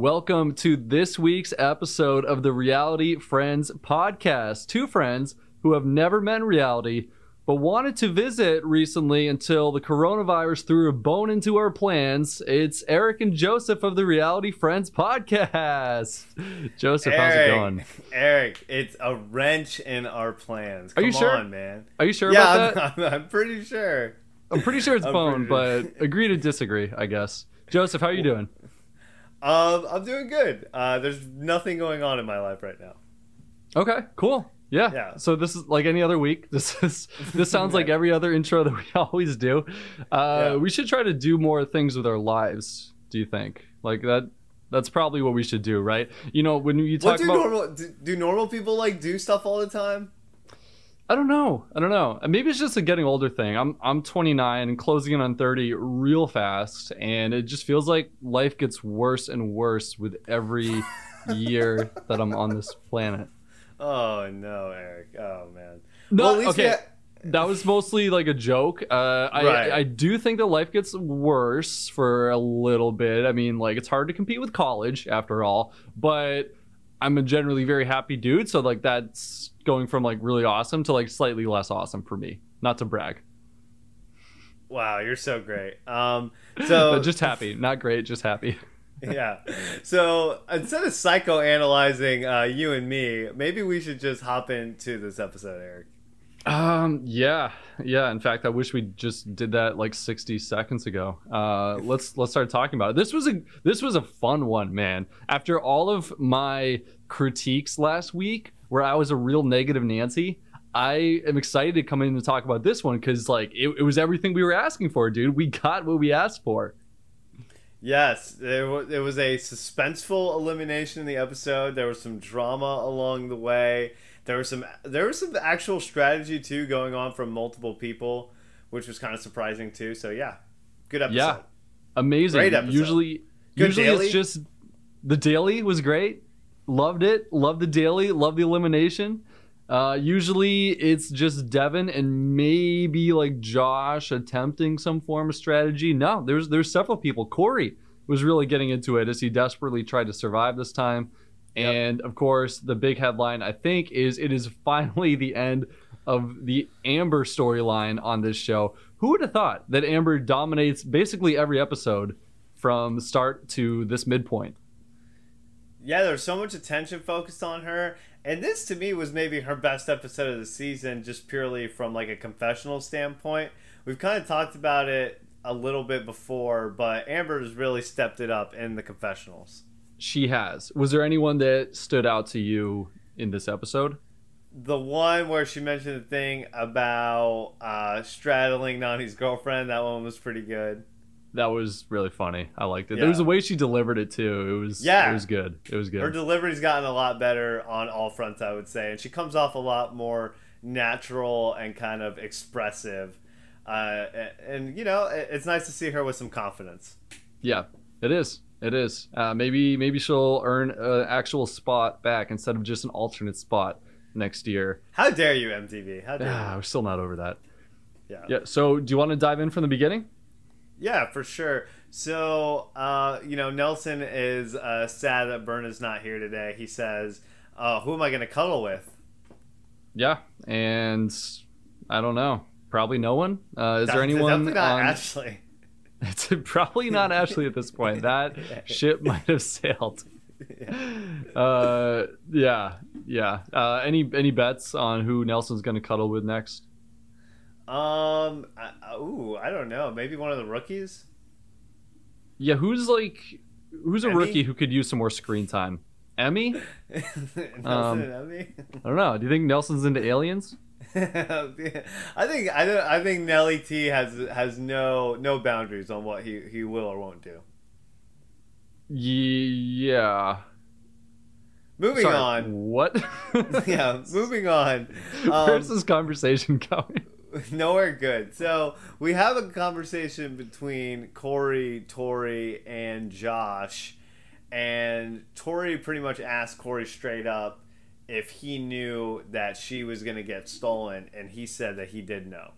Welcome to this week's episode of the Reality Friends podcast. Two friends who have never met in reality but wanted to visit recently until the coronavirus threw a bone into our plans. It's Eric and Joseph of the Reality Friends podcast. Joseph, Eric, how's it going? Eric, it's a wrench in our plans. Come Are you sure? man. Are you sure yeah, about I'm, that? I'm, pretty sure. I'm pretty sure it's I'm bone, pretty but agree to disagree, I guess. Joseph, how are you doing? Um, I'm doing good. Uh, there's nothing going on in my life right now. Okay, cool. Yeah. Yeah. So this is like any other week. This is this sounds like every other intro that we always do. Uh, Yeah. We should try to do more things with our lives. Do you think? Like that? That's probably what we should do, right? You know, when you What talk do about, normal do, do normal people like do stuff all the time? I don't know. I don't know. Maybe it's just a getting older thing. I'm I'm 29 and closing in on 30 real fast, and it just feels like life gets worse and worse with every year that I'm on this planet. Oh no, Eric. Oh man. No, Well, at least we okay. ha- that was mostly like a joke. Uh, I, Right. I do think that life gets worse for a little bit. I mean, like it's hard to compete with college after all, but I'm a generally very happy dude. So like that's going from like really awesome to like slightly less awesome for me. Not to brag, Wow, you're so great. Um, so but just happy. Not great, just happy. yeah. So instead of psychoanalyzing uh, you and me, maybe we should just hop into this episode, Eric. Um. Yeah. Yeah. In fact, I wish we just did that like 60 seconds ago. Uh. Let's let's start talking about it. This was a this was a fun one, man. After all of my critiques last week, where I was a real negative Nancy, I am excited to come in and talk about this one because like it, it was everything we were asking for, dude. We got what we asked for. Yes, there was, it was a suspenseful elimination in the episode. There was some drama along the way. There was some there was some actual strategy too going on from multiple people, which was kind of surprising too. So yeah, good episode. Yeah. Amazing. Great episode. Usually, Good usually daily? it's just the daily was great. Loved it. Loved the daily. Loved the elimination. Uh, usually it's just Devin and maybe like Josh attempting some form of strategy. No, there's there's several people. Corey was really getting into it as he desperately tried to survive this time. Yep. And of course, the big headline I think is it is finally the end of the Amber storyline on this show. Who would have thought that Amber dominates basically every episode from start to this midpoint? Yeah, there's so much attention focused on her, and this to me was maybe her best episode of the season, just purely from like a confessional standpoint. We've kind of talked about it a little bit before, but Amber has really stepped it up in the confessionals. She has. Was there anyone that stood out to you in this episode? The one where she mentioned the thing about uh, straddling Nany's girlfriend, that one was pretty good. That was really funny. I liked it. Yeah. There was a way she delivered it too. It was Yeah. it was good. It was good. Her delivery's gotten a lot better on all fronts, I would say, and she comes off a lot more natural and kind of expressive. Uh, and, and you know, it- it's nice to see her with some confidence. Yeah, it is. It is. Uh, maybe maybe she'll earn an actual spot back instead of just an alternate spot next year. How dare you, MTV? How dare Ah, you? we're still not over that. Yeah. Yeah. So, do you want to dive in from the beginning? Yeah, for sure. So, uh, you know, Nelson is uh, sad that Berna's not here today. He says, uh, "Who am I going to cuddle with?" Yeah, and I don't know. Probably no one. Uh, is there Def- anyone? Definitely not on- Ashley. It's probably not Ashley at this point. That ship might have sailed. Uh, yeah, yeah. Uh, any any bets on who Nelson's going to cuddle with next? Um. I, ooh, I don't know. Maybe one of the rookies. Yeah, who's like who's a Emy? rookie who could use some more screen time? Emy? Nelson Um, and Emy. I don't know. Do you think Nelson's into aliens? I think I don't, I think Nelly T has has no no boundaries on what he, he will or won't do. Yeah. Moving Sorry, on. What? Yeah, moving on. Where's Um, this conversation going? nowhere good. So we have a conversation between Corey, Tori, and Josh, and Tori pretty much asked Corey straight up if he knew that she was gonna get stolen, and he said that he did know.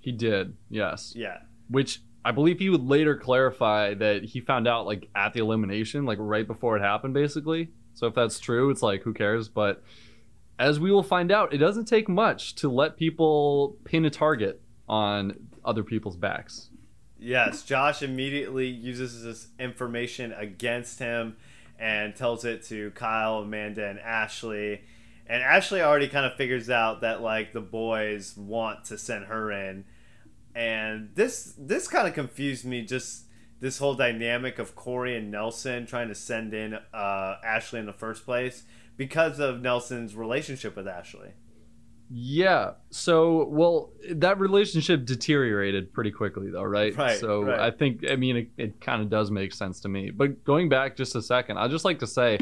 He did. Yes. Yeah. Which I believe he would later clarify that he found out like at the elimination, like right before it happened, basically. So if that's true, it's like who cares? But as we will find out, it doesn't take much to let people pin a target on other people's backs. Yes, Josh immediately uses this information against him and tells it to Kyle, Amanda, and Ashley. And Ashley already kind of figures out that like the boys want to send her in. And this this kind of confused me just this whole dynamic of Corey and Nelson trying to send in uh, Ashley in the first place because of Nelson's relationship with Ashley. Yeah. So, well, that relationship deteriorated pretty quickly, though, right? Right. So, right. I think, I mean, it, it kind of does make sense to me. But going back just a second, I'd just like to say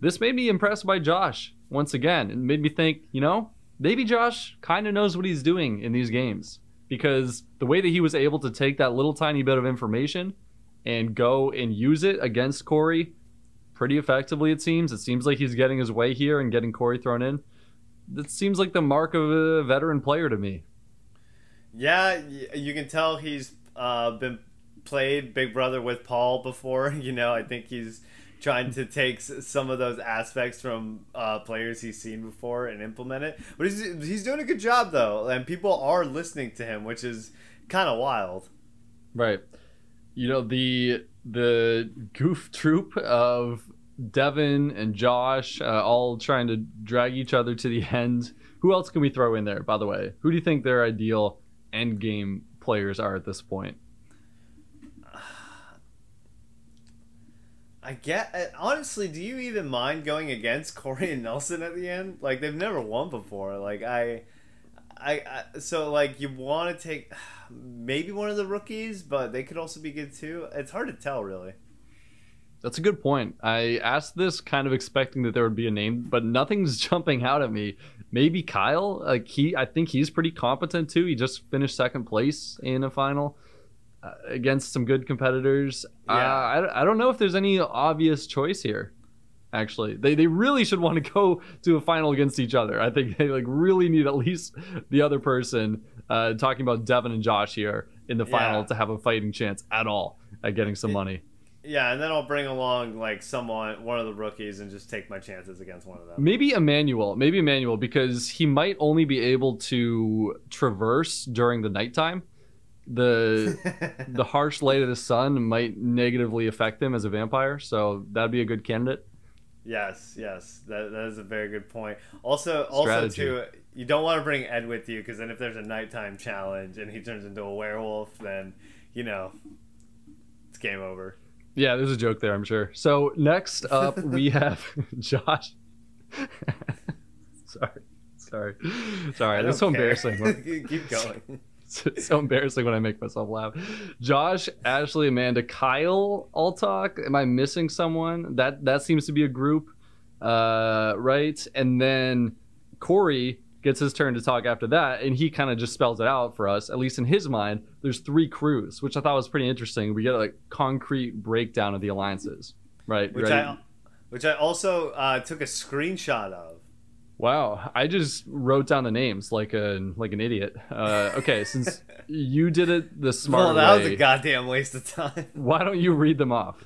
this made me impressed by Josh once again. It made me think, you know, maybe Josh kind of knows what he's doing in these games because the way that he was able to take that little tiny bit of information and go and use it against Corey pretty effectively, it seems. It seems like he's getting his way here and getting Corey thrown in that seems like the mark of a veteran player to me. Yeah, you can tell he's uh, been played Big Brother with Paul before. You know, I think he's trying to take some of those aspects from uh, players he's seen before and implement it. But he's he's doing a good job though, and people are listening to him, which is kind of wild. Right. You know the the goof troop of Devin and Josh, uh, all trying to drag each other to the end. Who else can we throw in there, by the way? Who do you think their ideal end game players are at this point? I get uh, honestly, do you even mind going against Corey and Nelson at the end? Like they've never won before. Like I, I, I so like you want to take maybe one of the rookies, but they could also be good too. It's hard to tell, really. That's a good point. I asked this kind of expecting that there would be a name, but nothing's jumping out at me. Maybe Kyle. Like he, I think he's pretty competent too. He just finished second place in a final uh, against some good competitors. Yeah. Uh, I, I don't know if there's any obvious choice here. Actually, they they really should want to go to a final against each other. I think they like really need at least the other person. Uh, talking about Devin and Josh here in the final yeah. to have a fighting chance at all at getting some money. Yeah, and then I'll bring along like someone, one of the rookies, and just take my chances against one of them. Maybe Emanuel, maybe Emanuel, because he might only be able to traverse during the nighttime. The the harsh light of the sun might negatively affect him as a vampire, so that'd be a good candidate. Yes, yes, that, that is a very good point. Also, Strategy. also too, you don't want to bring Ed with you because then if there's a nighttime challenge and he turns into a werewolf, then you know it's game over. Yeah, there's a joke there, I'm sure. So next up, we have Josh. sorry, sorry, sorry. That's so care. embarrassing. Keep going. It's so embarrassing when I make myself laugh. Josh, Ashley, Amanda, Kyle, all talk. Am I missing someone? That that seems to be a group, uh, right? And then Corey, gets his turn to talk after that, and he kind of just spells it out for us. At least in his mind, there's three crews, which I thought was pretty interesting. We get a like, concrete breakdown of the alliances, right? Which I, which I also uh, took a screenshot of. Wow, I just wrote down the names like a like an idiot. Uh, okay, since you did it the smart well, that way, was a goddamn waste of time. Why don't you read them off?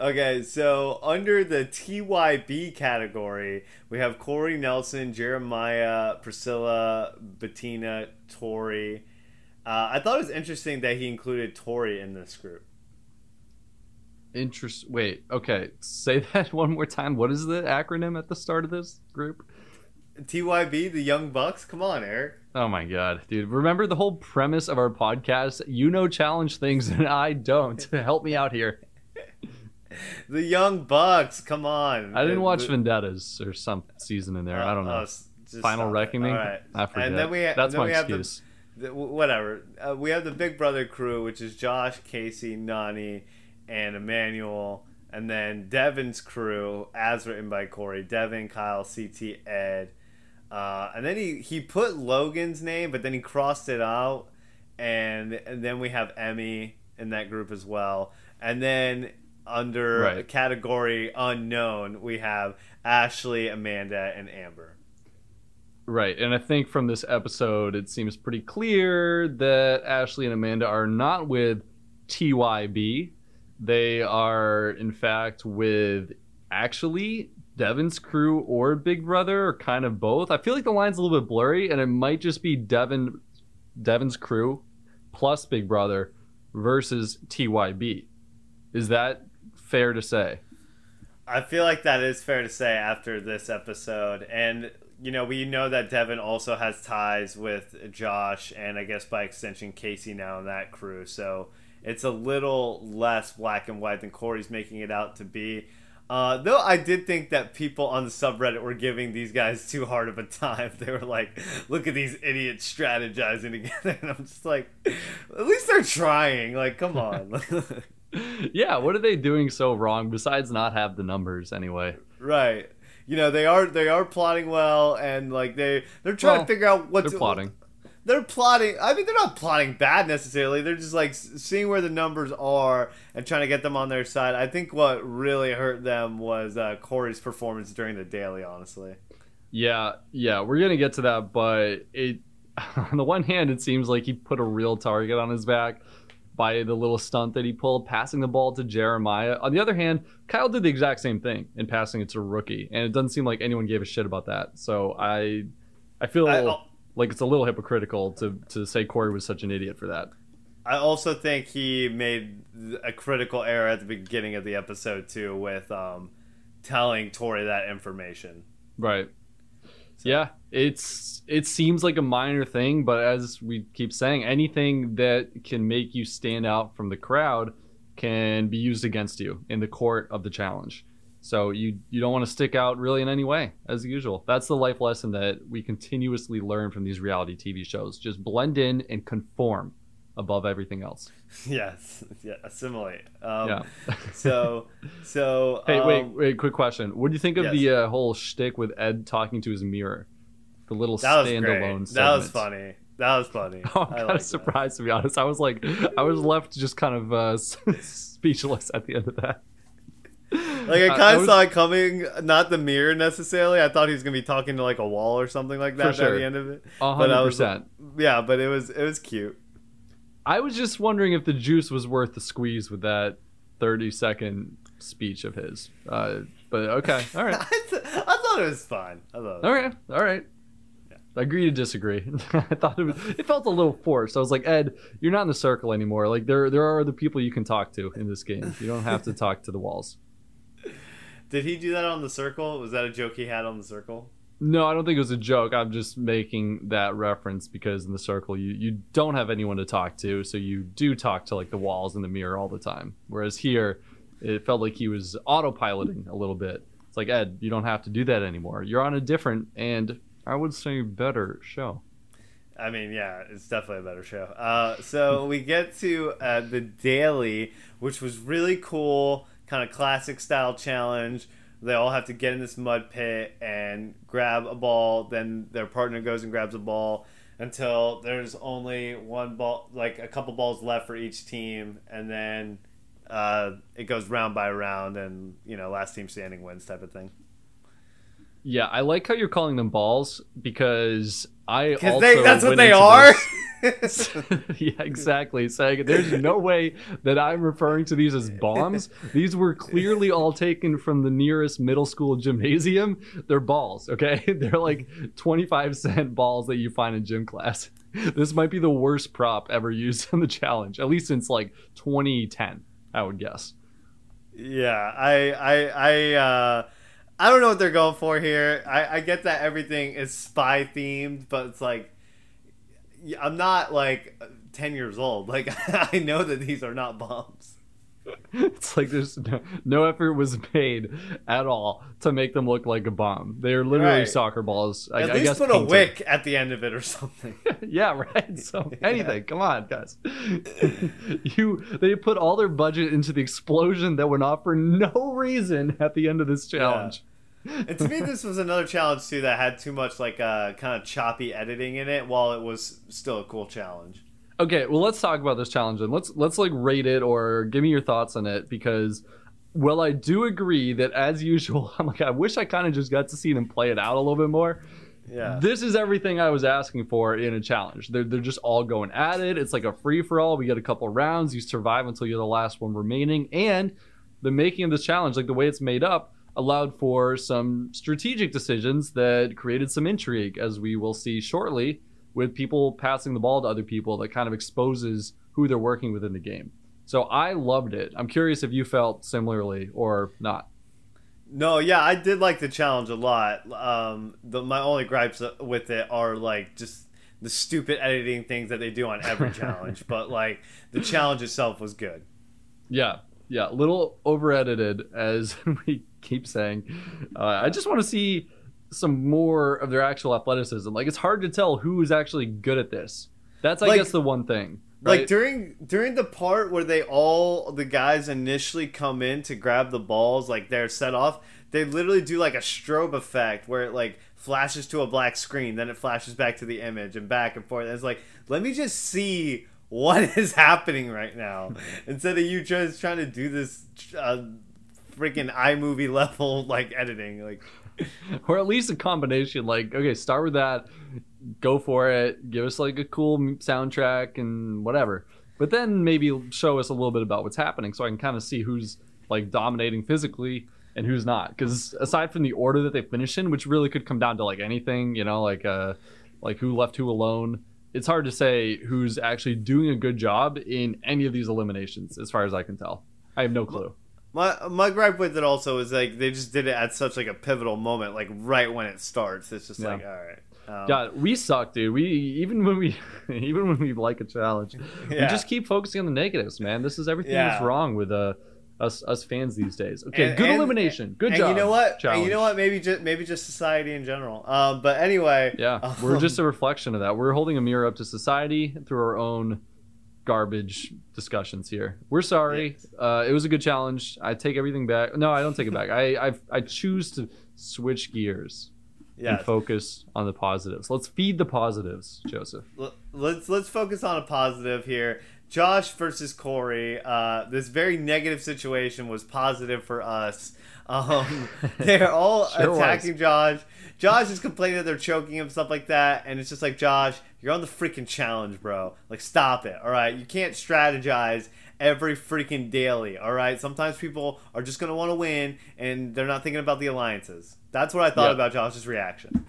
Okay, so under the TYB category, we have Corey Nelson, Jeremiah, Priscilla, Bettina, Tori. Uh, I thought it was interesting that he included Tori in this group. Interest. Wait. Okay. Say that one more time. What is the acronym at the start of this group? TYB, the Young Bucks. Come on, Eric. Oh my god, dude! Remember the whole premise of our podcast? You know challenge things, and I don't. Help me out here. the Young Bucks. Come on. I didn't watch the, Vendettas or some season in there. Uh, I don't know. Uh, Final Reckoning. Right. I forget. And then we ha- That's then my we excuse. The, the, whatever. Uh, we have the Big Brother crew, which is Josh, Kaycee, Nany, and Emanuel. And then Devin's crew, as written by Corey. Devin, Kyle, CT, Ed. Uh, and then he, he put Logan's name, but then he crossed it out. And, and then we have Emy in that group as well. And then under right. category unknown, we have Ashley, Amanda, and Amber. Right. And I think from this episode, it seems pretty clear that Ashley and Amanda are not with TYB. They are, in fact, with actually Devin's crew or Big Brother, or kind of both. I feel like the line's a little bit blurry, and it might just be Devin, Devin's crew plus Big Brother versus TYB. Is that fair to say? I feel like that is fair to say after this episode. And, you know, we know that Devin also has ties with Josh and I guess by extension Kaycee now in that crew. So it's a little less black and white than Corey's making it out to be. Uh, though I did think that people on the subreddit were giving these guys too hard of a time. They were like, "Look at these idiots strategizing together," and I'm just like, "At least they're trying." Like, come on. yeah, what are they doing so wrong besides not have the numbers anyway? Right. You know they are they are plotting well, and like they they're trying well, to figure out what they're plotting they're plotting. I mean, they're not plotting bad necessarily. They're just like seeing where the numbers are and trying to get them on their side. I think what really hurt them was uh, Corey's performance during the daily. Honestly. Yeah, yeah, we're gonna get to that, but it on the one hand, it seems like he put a real target on his back by the little stunt that he pulled, passing the ball to Jeremiah. On the other hand, Kyle did the exact same thing in passing it to rookie, and it doesn't seem like anyone gave a shit about that. So I, I feel. I, like it's a little hypocritical to to say Corey was such an idiot for that. I also think he made a critical error at the beginning of the episode too, with um, telling Tori that information. Right. So. Yeah, it's it seems like a minor thing, but as we keep saying, anything that can make you stand out from the crowd can be used against you in the court of the challenge. So you you don't want to stick out really in any way, as usual. That's the life lesson that we continuously learn from these reality TV shows. Just blend in and conform above everything else. Yes, yeah, assimilate. Um, yeah. so, so. Hey, um, wait, wait. Quick question. What do you think of yes. the uh, whole shtick with Ed talking to his mirror? The little that standalone. That was funny. That was funny. Oh, I'm kind of surprised that. to be honest. I was like, I was left just kind of uh, speechless at the end of that. Like I kind of saw it coming, not the mirror necessarily. I thought he was gonna be talking to like a wall or something like that sure. at the end of it. But I was, yeah, but it was it was cute. I was just wondering if the juice was worth the squeeze with that thirty second speech of his. Uh, but okay, all right. I, th- I, thought it was fine. I thought. All right, all right. I agree to disagree. I thought it was, it felt a little forced. I was like, Ed, you're not in the circle anymore. Like there there are other people you can talk to in this game. You don't have to talk to the walls. Did he do that on the circle? Was that a joke he had on the circle? No, I don't think it was a joke. I'm just making that reference because in the circle you you don't have anyone to talk to, so you do talk to like the walls and the mirror all the time. Whereas here, it felt like he was autopiloting a little bit. It's like Ed, you don't have to do that anymore. You're on a different and I would say better show. I mean, yeah, it's definitely a better show. Uh, so we get to uh, the daily, which was really cool kind of classic style challenge. They all have to get in this mud pit and grab a ball. Then their partner goes and grabs a ball until there's only one ball, like a couple balls left for each team, and then uh, it goes round by round, and you know, last team standing wins type of thing. Yeah, I like how you're calling them balls because I also they, that's what they are. yeah, exactly. Saying there's no way that I'm referring to these as bombs. These were clearly all taken from the nearest middle school gymnasium. They're balls, okay? They're like 25 cent balls that you find in gym class. This might be the worst prop ever used in the challenge, at least since like 2010, I would guess. Yeah, I I I uh I don't know what they're going for here. I, I get that everything is spy themed, but it's like I'm not like 10 years old. Like I know that these are not bombs. It's like there's no, no, effort was made at all to make them look like a bomb. They're literally right. soccer balls. I, at least I guess put painted. a wick at the end of it or something. yeah, right. So anything. Yeah. Come on, guys. you they put all their budget into the explosion that went off for no reason at the end of this challenge. Yeah and to me, this was another challenge too that had too much like uh, kind of choppy editing in it, while it was still a cool challenge. Okay, well, let's talk about this challenge and let's let's like rate it or give me your thoughts on it because, well, I do agree that as usual, I'm like I wish I kind of just got to see them play it out a little bit more. Yeah. This is everything I was asking for in a challenge. They're, they're just all going at it. It's like a free for all. We get a couple rounds. You survive until you're the last one remaining. And the making of this challenge, like the way it's made up, allowed for some strategic decisions that created some intrigue, as we will see shortly, with people passing the ball to other people that kind of exposes who they're working with in the game. So I loved it. I'm curious if you felt similarly or not. No, yeah, I did like the challenge a lot. Um, the, my only gripes with it are like just the stupid editing things that they do on every challenge. But like the challenge itself was good. Yeah, yeah, a little over edited, as we keep saying. Uh, I just want to see some more of their actual athleticism. Like it's hard to tell who is actually good at this. That's I Like- guess the one thing. Right? Like during during the part where they all the guys initially come in to grab the balls, like they're set off, they literally do like a strobe effect where it like flashes to a black screen, then it flashes back to the image and back and forth. And it's like, let me just see what is happening right now instead of you just trying to do this uh, freaking iMovie level like editing. Like, or at least a combination. Like, okay, start with that, go for it, give us like a cool soundtrack and whatever. But then maybe show us a little bit about what's happening, so I can kind of see who's like dominating physically and who's not. Because aside from the order that they finish in, which really could come down to like anything, you know, like uh, like who left who alone. It's hard to say who's actually doing a good job in any of these eliminations, as far as I can tell. I have no clue. My my gripe with it also is like they just did it at such like a pivotal moment, like right when it starts. It's just Yeah. like all right. Um, God, we suck, dude. We even when we even when we like a challenge, we just keep focusing on the negatives, man. This is everything that's wrong with uh us us fans these days. Okay, And- good and- elimination. Good and job. you know what? Challenge. you know what? Maybe just maybe just society in general. Um, but anyway. Yeah, we're um, just a reflection of that. We're holding a mirror up to society through our own garbage discussions here. We're sorry. Uh, it was a good challenge. I take everything back. No, I don't take it back. I I, I choose to switch gears yeah. and focus on the positives. Let's feed the positives, Joseph. Let's let's focus on a positive here. Josh versus Corey. Uh, this very negative situation was positive for us. Um, they're all Sure was. attacking Josh. Josh is complaining that they're choking him, stuff like that, and it's just like Josh, you're on the freaking challenge, bro. Like, stop it. All right, you can't strategize every freaking daily. All right, sometimes people are just gonna want to win, and they're not thinking about the alliances. That's what I thought Yeah. about Josh's reaction.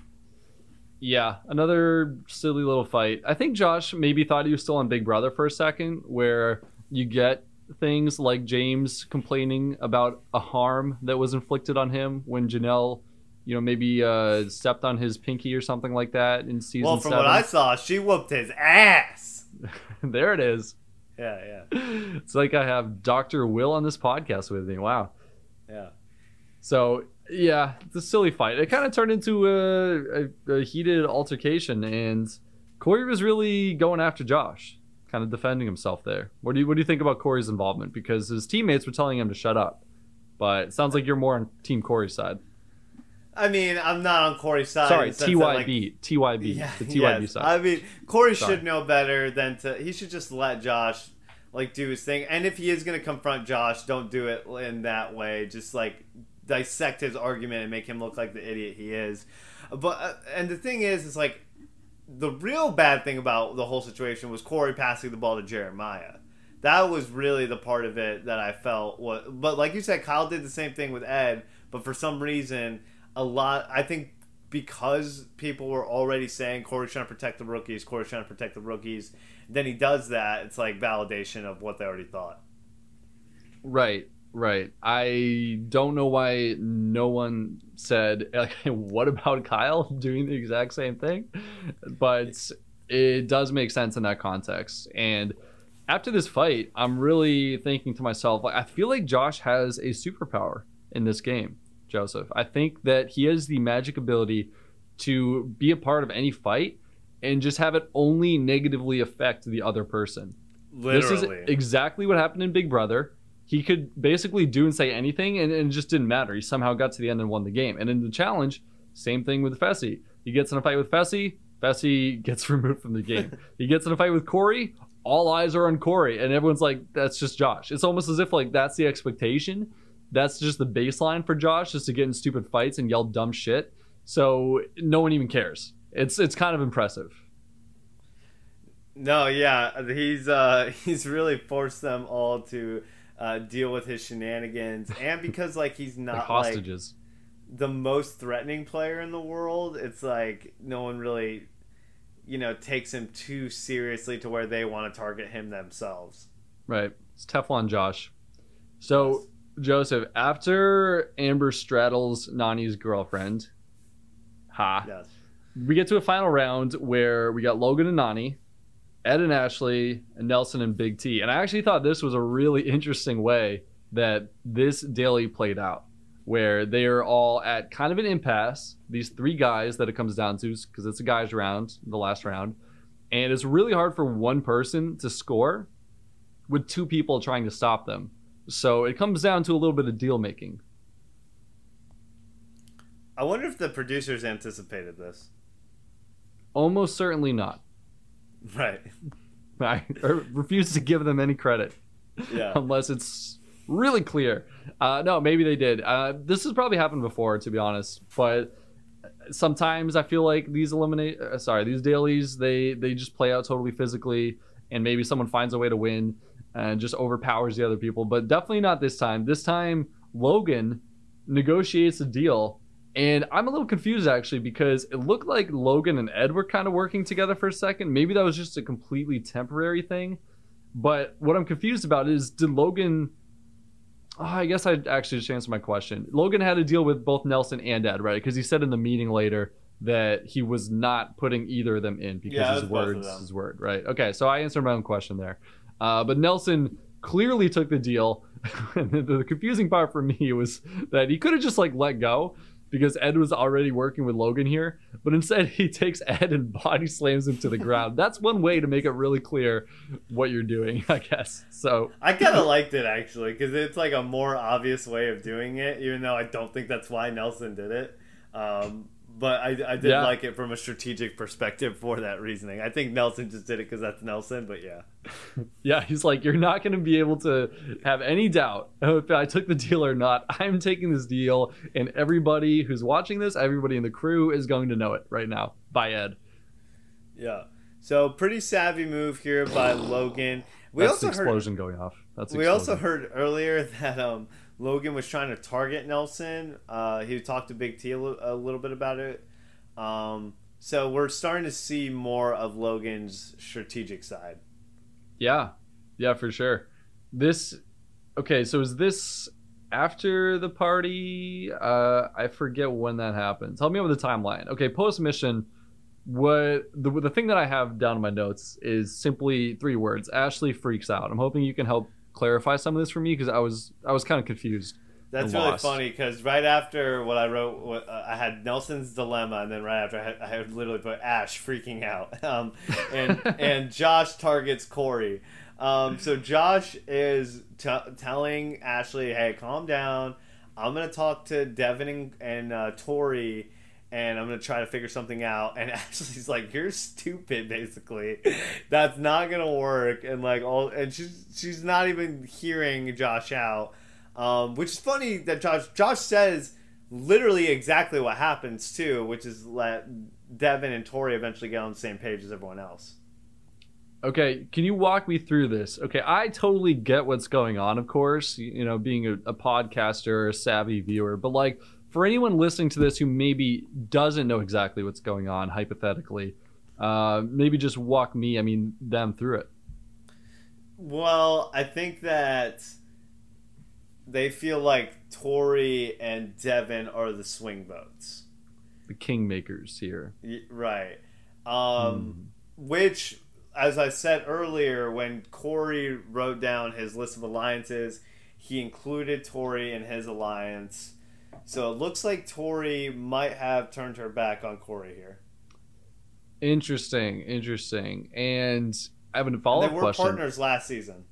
Yeah, another silly little fight. I think Josh maybe thought he was still on Big Brother for a second, where you get things like James complaining about a harm that was inflicted on him when Janelle, you know, maybe uh, stepped on his pinky or something like that in season Well, from seven. what I saw, she whooped his ass. there it is. Yeah, yeah, It's like I have Dr. Will on this podcast with me. Wow. yeah. So yeah, it's a silly fight. It kind of turned into a, a, a heated altercation, and Corey was really going after Josh, kind of defending himself there. What do you what do you think about Corey's involvement? Because his teammates were telling him to shut up, but it sounds like you're more on Team Corey's side. I mean, I'm not on Corey's side. Sorry, the like- TYB, TYB, Yeah, the TYB yes. side. I mean, Corey Sorry. should know better than to. He should just let Josh like do his thing. And if he is going to confront Josh, don't do it in that way. Just like dissect his argument and make him look like the idiot he is. But uh, and the thing is, is like the real bad thing about the whole situation was Corey passing the ball to Jeremiah. That was really the part of it that I felt was. But like you said, Kyle did the same thing with Ed. But for some reason, a lot. I think because people were already saying Corey's trying to protect the rookies, Corey's trying to protect the rookies. Then he does that. It's like validation of what they already thought. Right, right. I don't know why no one said, like, what about Kyle doing the exact same thing? But it does make sense in that context. And after this fight, I'm really thinking to myself, like, I feel like Josh has a superpower in this game, Joseph. I think that he has the magic ability to be a part of any fight and just have it only negatively affect the other person. Literally. This is exactly what happened in Big Brother. He could basically do and say anything, and, and it just didn't matter. He somehow got to the end and won the game. And in the challenge, same thing with Fessy. He gets in a fight with Fessy. Fessy gets removed from the game. he gets in a fight with Corey. All eyes are on Corey, and everyone's like, "That's just Josh." It's almost as if like that's the expectation. That's just the baseline for Josh, just to get in stupid fights and yell dumb shit. So no one even cares. It's it's kind of impressive. No, yeah, he's uh, he's really forced them all to uh, deal with his shenanigans, and because like he's not like hostages. Like, the most threatening player in the world, it's like no one really, you know, takes him too seriously to where they want to target him themselves. Right. It's Teflon Josh. So yes. Joseph, after Amber straddles Nany's girlfriend, ha. Yes. We get to a final round where we got Logan and Nany Ed and Ashley, and Nelson and Big T. And I actually thought this was a really interesting way that this daily played out, where they are all at kind of an impasse. These three guys that it comes down to, because it's a guys' round, the last round, and it's really hard for one person to score with two people trying to stop them. So it comes down to a little bit of deal making. I wonder if the producers anticipated this. Almost certainly not. Right. I refuse to give them any credit. Yeah. Unless it's really clear. Uh, no, maybe they did. Uh, this has probably happened before, to be honest. But sometimes I feel like these eliminate. Uh, sorry, these dailies they they just play out totally physically, and maybe someone finds a way to win and just overpowers the other people. But definitely not this time. This time Logan negotiates a deal and I'm a little confused actually because it looked like Logan and Ed were kind of working together for a second. Maybe that was just a completely temporary thing. But what I'm confused about is did Logan. Oh, I guess I actually just answered my question. Logan had to deal with both Nelson and Ed, right? Because he said in the meeting later that he was not putting either of them in because yeah, his word's his word, right? Okay, so I answered my own question there. Uh, but Nelson clearly took the deal. and the, the confusing part for me was that he could have just like let go because Ed was already working with Logan here, but instead he takes Ed and body slams him to the ground. That's one way to make it really clear what you're doing, I guess. So I kind of liked it actually because it's like a more obvious way of doing it, even though I don't think that's why Nelson did it. Um, but I, I did yeah. like it from a strategic perspective for that reasoning. I think Nelson just did it because that's Nelson, but yeah. yeah, he's like, you're not going to be able to have any doubt if I took the deal or not. I'm taking this deal, and everybody who's watching this, everybody in the crew is going to know it right now by Ed. Yeah. So pretty savvy move here by Logan. We That's also explosion heard, going off. That's we also heard earlier that um Logan was trying to target Nelson. Uh, he talked to Big T a, l- a little bit about it. Um, so we're starting to see more of Logan's strategic side. Yeah, yeah, for sure. This, okay, so is this after the party? Uh, I forget when that happened. Tell me about the timeline. Okay, post mission. What the the thing that I have down in my notes is simply three words. Ashley freaks out. I'm hoping you can help clarify some of this for me because I was I was kind of confused. That's really lost. funny because right after what I wrote, what, uh, I had Nelson's dilemma, and then right after I had, I had literally put Ash freaking out, um, and and Josh targets Corey. Um, so Josh is t- telling Ashley, "Hey, calm down. I'm gonna talk to Devin and, and uh, Tori." And I'm gonna try to figure something out. And Ashley's like, "You're stupid," basically. That's not gonna work. And like all, and she's she's not even hearing Josh out, um, which is funny that Josh Josh says literally exactly what happens too, which is let Devin and Tori eventually get on the same page as everyone else. Okay, can you walk me through this? Okay, I totally get what's going on, of course, you know, being a, a podcaster, a savvy viewer, but like for anyone listening to this who maybe doesn't know exactly what's going on, hypothetically, uh, maybe just walk me, I mean, them through it. Well, I think that they feel like Tori and Devin are the swing votes. The kingmakers here. Right. Um, hmm. Which, as I said earlier, when Corey wrote down his list of alliances, he included Tori in his alliance so it looks like Tori might have turned her back on Corey here. Interesting, interesting. And I have a follow up question. They were partners last season.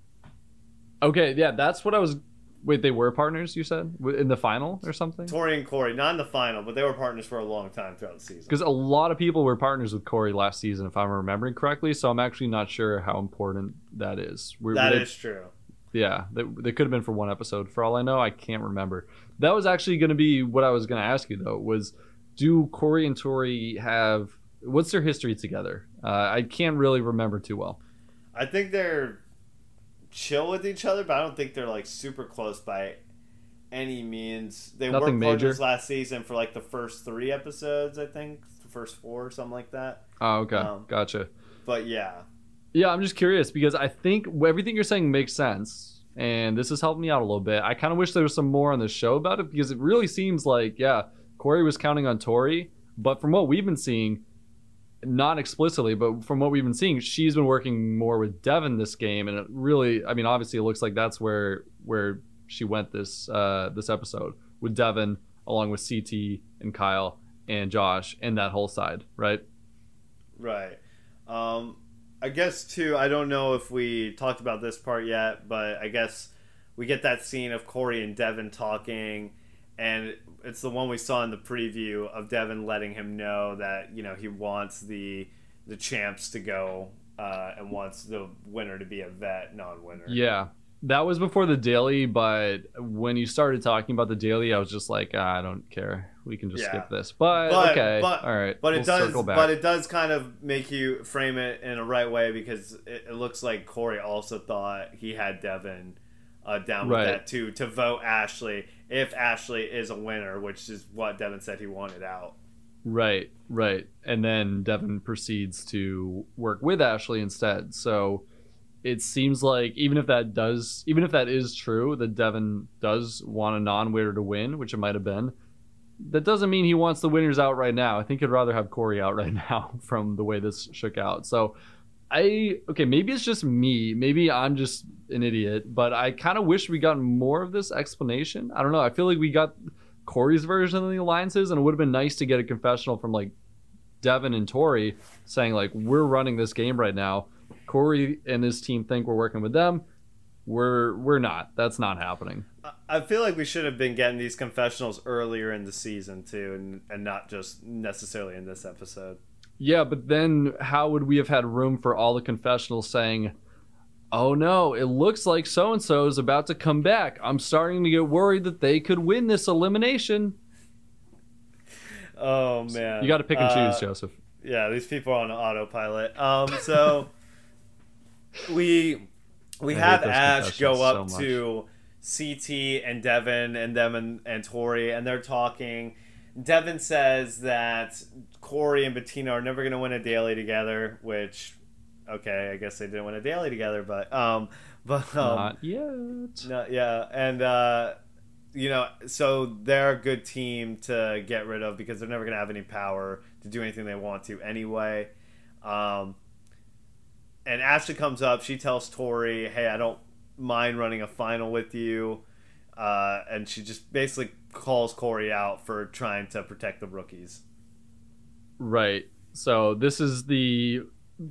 Okay, yeah, that's what I was. Wait, they were partners. You said in the final or something? Tori and Corey, not in the final, but they were partners for a long time throughout the season. Because a lot of people were partners with Corey last season, if I'm remembering correctly. So I'm actually not sure how important that is. We're, that is true. Yeah, they, they could have been for one episode. For all I know, I can't remember. That was actually going to be what I was going to ask you though. Was do Corey and Tori have what's their history together? Uh, I can't really remember too well. I think they're chill with each other, but I don't think they're like super close by any means. They Nothing were major? last season for like the first three episodes, I think, the first four or something like that. Oh, okay, Um, gotcha. But yeah, Yeah, I'm just curious because I think everything you're saying makes sense, and this has helped me out a little bit. I kind of wish there was some more on the show about it because it really seems like, yeah, Corey was counting on Tori, but from what we've been seeing, not explicitly, but from what we've been seeing, she's been working more with Devin this game, and it really, I mean, obviously, it looks like that's where where she went this uh, this episode with Devin along with CT and Kyle and Josh and that whole side, right? right. Um, I guess too. I don't know if we talked about this part yet, but I guess we get that scene of Corey and Devin talking, and it's the one we saw in the preview of Devin letting him know that you know he wants the the champs to go uh, and wants the winner to be a vet, non-winner. Yeah. That was before the daily, but when you started talking about the daily, I was just like, ah, I don't care. We can just Yeah. skip this. But, But- okay, but- all right. But we'll it does. back. But it does kind of make you frame it in a right way because it, it looks like Corey also thought he had Devin uh, down with Right. that too to vote Ashley if Ashley is a winner, which is what Devin said he wanted out. Right, right. And then Devin proceeds to work with Ashley instead. So it seems like even if that does even if that is true, that Devin does want a non winner to win, which it might have been, that doesn't mean he wants the winners out right now. I think he'd rather have Corey out right now from the way this shook out. So I okay, maybe it's just me. Maybe I'm just an idiot, but I kind of wish we got more of this explanation. I don't know. I feel like we got Corey's version of the alliances, and it would have been nice to get a confessional from like Devin and Tori saying like we're running this game right now. Corey and his team think we're working with them. We're we're not. That's not happening. I- feel like we should have been getting these confessionals earlier in the season too, and, and not just necessarily in this episode. Yeah, but then how would we have had room for all the confessionals saying, "Oh no, it looks like so and so is about to come back. I'm starting to get worried that they could win this elimination." Oh man, You got to pick and Uh, choose, Joseph. Yeah, these people are on autopilot. Um, so we we I have Ash go up so to CT and Devin and them and, and Tori, and they're talking. Devin says that Corey and Bettina are never going to win a daily together, which okay, I guess they didn't win a daily together, but um, but um, Not yet. no, yeah, and uh, you know, so they're a good team to get rid of because they're never going to have any power to do anything they want to anyway. Um, and Ashley comes up. She tells Tori, "Hey, I don't mind running a final with you," uh, and she just basically calls Corey out for trying to protect the rookies. Right. So this is the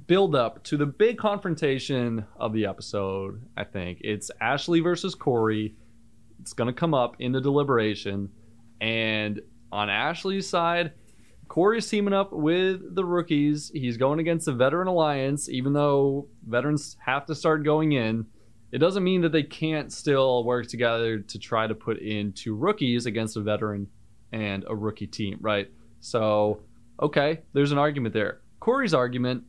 build up to the big confrontation of the episode, I think. It's Ashley versus Corey. It's going to come up in the deliberation. And on Ashley's side, Corey's teaming up with the rookies. He's going against the Veteran Alliance, even though veterans have to start going in. It doesn't mean that they can't still work together to try to put in two rookies against a veteran and a rookie team, right? So, okay, there's an argument there. Corey's argument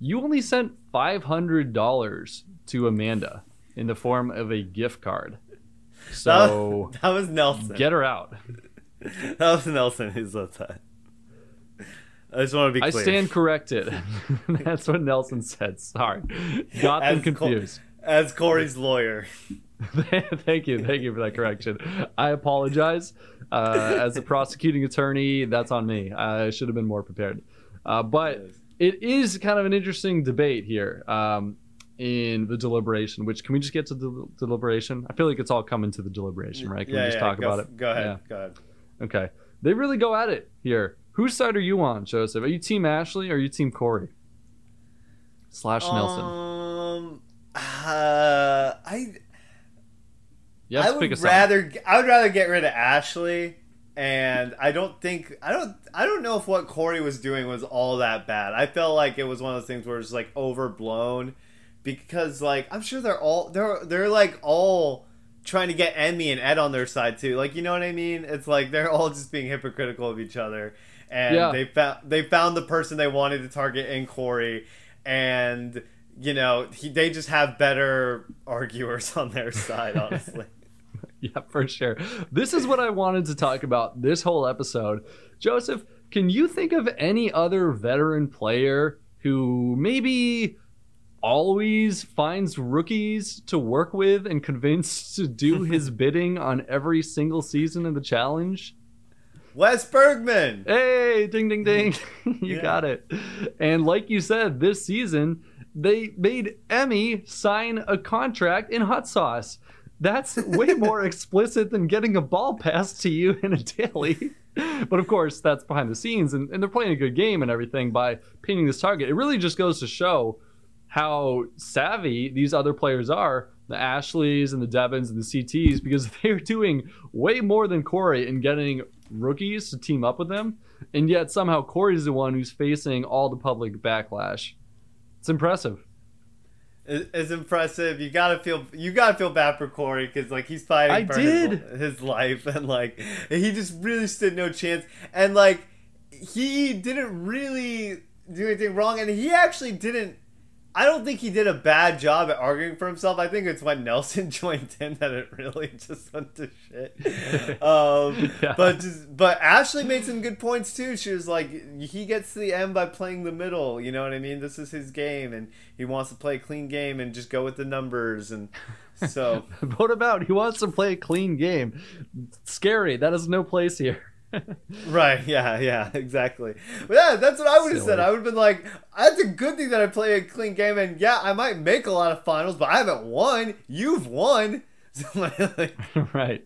you only sent $500 to Amanda in the form of a gift card. So, that was Nelson. get her out. that was Nelson who said that. I just want to be I stand corrected. That's what Nelson said. Sorry. Got them As Cor- confused. as Corey's lawyer. thank you. Thank you for that correction. I apologize. Uh, as a prosecuting attorney, that's on me. I should have been more prepared. Uh, but it is kind of an interesting debate here um, in the deliberation, which can we just get to the deliberation? I feel like it's all coming to the deliberation, right? Can yeah, we just yeah, talk go, about it? Go ahead. Yeah. Go ahead. Okay. They really go at it here. Whose side are you on, Joseph? Are you Team Ashley or are you Team Corey? Slash Nelson. Um, uh, I have I to pick a would rather I would rather get rid of Ashley, and I don't think I don't I don't know if what Corey was doing was all that bad. I felt like it was one of those things where it's like overblown, because like I'm sure they're all they're they're like all trying to get Emy and Ed on their side too. Like, you know what I mean? It's like they're all just being hypocritical of each other, and Yeah. they found they found the person they wanted to target in Corey, and you know he, they just have better arguers on their side, honestly. Yeah, for sure. This is what I wanted to talk about this whole episode. Joseph, can you think of any other veteran player who maybe always finds rookies to work with and convince to do his bidding on every single season of the challenge? Wes Bergmann. Hey, ding, ding, ding. you Yeah. got it. And like you said, this season, they made Emy sign a contract in hot sauce. That's way more explicit than getting a ball passed to you in a daily. But of course, that's behind the scenes, and, and they're playing a good game and everything by painting this target. It really just goes to show how savvy these other players are the Ashleys and the Devins and the CTs because they're doing way more than Corey in getting rookies to team up with them. And yet somehow Corey's the one who's facing all the public backlash. It's impressive. It's impressive. You gotta feel you gotta feel bad for Corey because like he's fighting I for did. His, his life and like he just really stood no chance and like he didn't really do anything wrong and he actually didn't. I don't think he did a bad job at arguing for himself. I think it's when Nelson joined in that it really just went to shit. Um, Yeah. But just, but Ashley made some good points too. She was like, he gets to the end by playing the middle. You know what I mean? This is his game, and he wants to play a clean game and just go with the numbers. And so What about he wants to play a clean game? Scary. That is no place here. Right, yeah, yeah, exactly. But yeah, that's what I would have said. I would have been like, that's a good thing that I play a clean game, and yeah, I might make a lot of finals, but I haven't won. You've won. Like, right.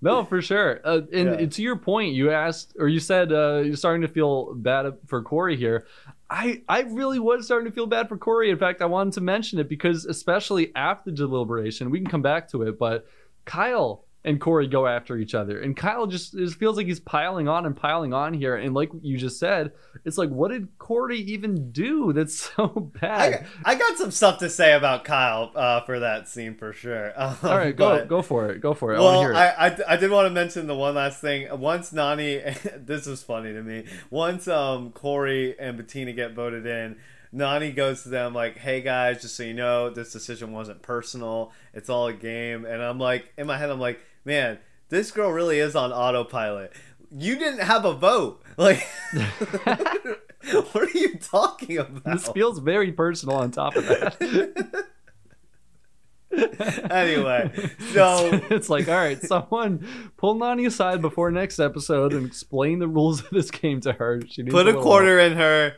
No, for sure. Uh, and Yeah. to your point, you asked or you said uh, you're starting to feel bad for Corey here. I I really was starting to feel bad for Corey. In fact, I wanted to mention it because especially after deliberation, we can come back to it. But Kyle and Corey go after each other, and Kyle just it feels like he's piling on and piling on here. And like you just said, it's like, what did Corey even do that's so bad? got- I got some stuff to say about Kyle uh, for that scene for sure. Um, All right, go but- go for it. Go for it. I Well, it. I, I, I did want to mention the one last thing. Once Nany, this was funny to me. Once um Corey and Bettina get voted in, Nany goes to them like, "Hey guys, just so you know, this decision wasn't personal. It's all a game." And I'm like, in my head, I'm like, "Man, this girl really is on autopilot. You didn't have a vote. Like, what are you talking about?" this feels very personal on top of that. anyway, so it's like, all right, someone pull Nany aside before next episode and explain the rules of this game to her. She needs put a little- quarter in her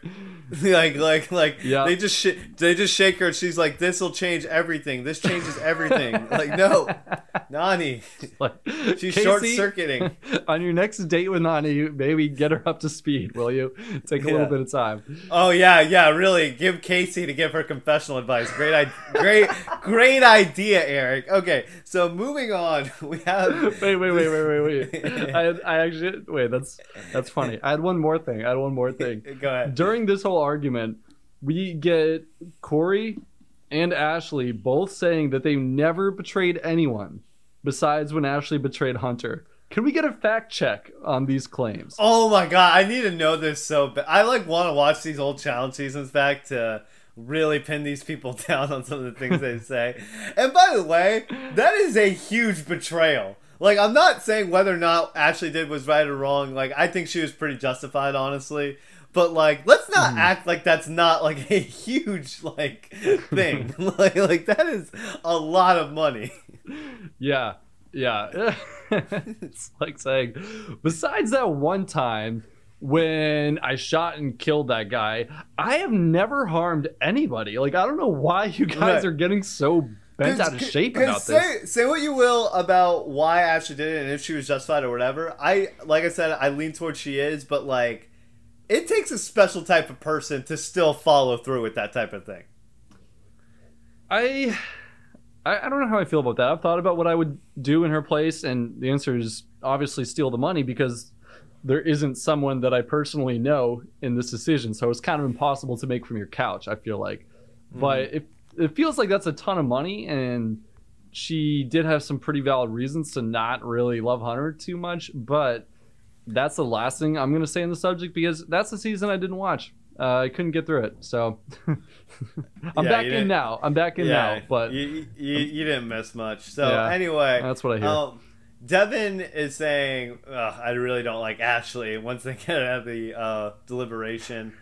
like like like Yeah. they just sh- they just shake her and she's like this will change everything this changes everything like no Nany Like, she's Kaycee, short-circuiting on your next date with Nany. Maybe get her up to speed, will you? Take a little bit of time. oh yeah yeah really give Kaycee to give her confessional advice great I- great great idea eric okay so moving on we have Wait, wait, wait, wait, wait, wait. I, I actually wait. That's that's funny. I had one more thing. I had one more thing. go ahead during this whole argument, we get Corey and Ashley both saying that they never betrayed anyone besides when Ashley betrayed Hunter. Can we get a fact check on these claims? Oh my god, I need to know this so bad. I like want to watch these old challenge seasons back to really pin these people down on some of the things they say. And by the way, that is a huge betrayal. Like I'm not saying whether or not Ashley did was right or wrong. Like I think she was pretty justified, honestly. But like, let's not mm-hmm. act like that's not like a huge like thing. like, like that is a lot of money. Yeah, yeah. it's like saying, besides that one time when I shot and killed that guy, I have never harmed anybody. Like, I don't know why you guys Right. are getting so bent out of shape about say, this. Say what you will about why Ashley did it and if she was justified or whatever. I like I said, I lean towards she is, but like it takes a special type of person to still follow through with that type of thing. I, I don't know how I feel about that. I've thought about what I would do in her place, and the answer is obviously steal the money because there isn't someone that I personally know in this decision. So it's kind of impossible to make from your couch. I feel like, mm-hmm. but it it feels like that's a ton of money, and she did have some pretty valid reasons to not really love Hunter too much, but that's the last thing I'm going to say in the subject because that's the season I didn't watch. Uh, I couldn't get through it, so I'm Yeah, back in now. I'm back in now, but you, you, you didn't miss much. So Yeah, anyway, that's what I hear. Um, Devin is saying, I really don't like Ashley once they get out of the uh, deliberation.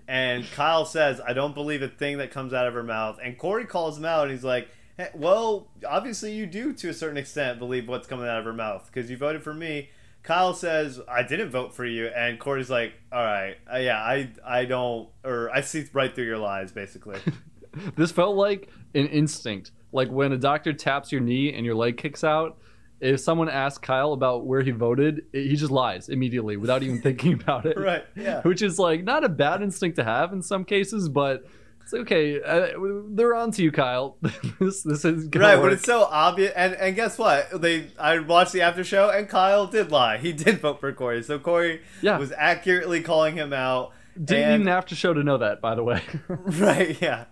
and Kyle says, I don't believe a thing that comes out of her mouth. And Corey calls him out and he's like, hey, Well, obviously you do to a certain extent believe what's coming out of her mouth because you voted for me. Kyle says, I didn't vote for you. And Corey's like, All right, uh, yeah, I, I don't, or I see right through your lies, basically. this felt like an instinct. Like when a doctor taps your knee and your leg kicks out. If someone asks Kyle about where he voted, he just lies immediately without even thinking about it. right, yeah. Which is like not a bad instinct to have in some cases, but it's okay. Uh, they're on to you, Kyle. this this is Right, work. but it's so obvious. And and guess what? They I watched the after show, and Kyle did lie. He did vote for Corey, so Corey Yeah. was accurately calling him out. Didn't and, even have to show to know that, by the way. right, yeah.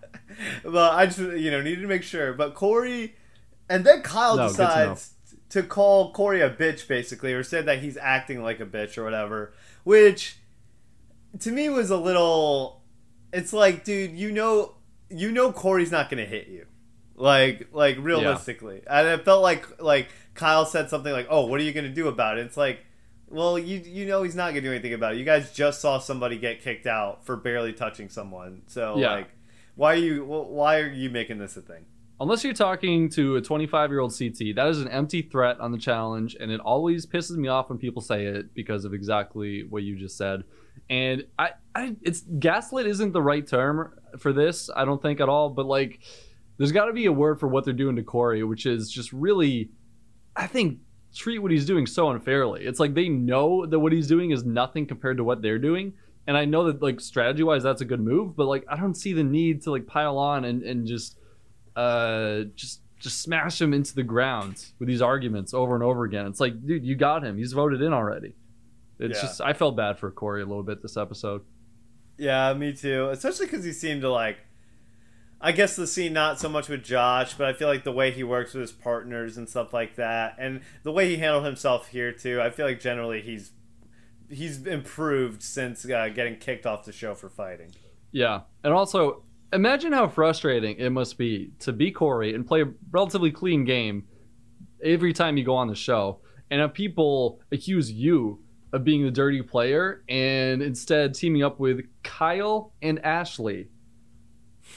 Well, I just you know needed to make sure. But Corey, and then Kyle No, good to decides to, call Corey a bitch, basically, or said that he's acting like a bitch or whatever, which to me was a little. It's like, dude, you know, you know, Corey's not gonna hit you, like, like realistically, and it felt like like Kyle said something like, "Oh, what are you gonna do about it?" It's like. Well, you you know he's not gonna do anything about it. You guys just saw somebody get kicked out for barely touching someone. So Yeah. like, why are you why are you making this a thing? Unless you're talking to a 25 year old CT, that is an empty threat on the challenge, and it always pisses me off when people say it because of exactly what you just said. And I, I it's gaslit isn't the right term for this, I don't think at all. But like, there's got to be a word for what they're doing to Corey, which is just really, I think, treat what he's doing so unfairly. It's like they know that what he's doing is nothing compared to what they're doing. And I know that like strategy wise, that's a good move, but like I don't see the need to like pile on and, and just uh just just smash him into the ground with these arguments over and over again. It's like, dude, you got him. He's voted in already. It's Yeah. just I felt bad for Corey a little bit this episode. Yeah, me too. Especially because he seemed to like. I guess the scene not so much with Josh, but I feel like the way he works with his partners and stuff like that, and the way he handled himself here too. I feel like generally he's he's improved since uh, getting kicked off the show for fighting. Yeah. And also, imagine how frustrating it must be to be Corey and play a relatively clean game every time you go on the show and have people accuse you of being the dirty player and instead teaming up with Kyle and Ashley.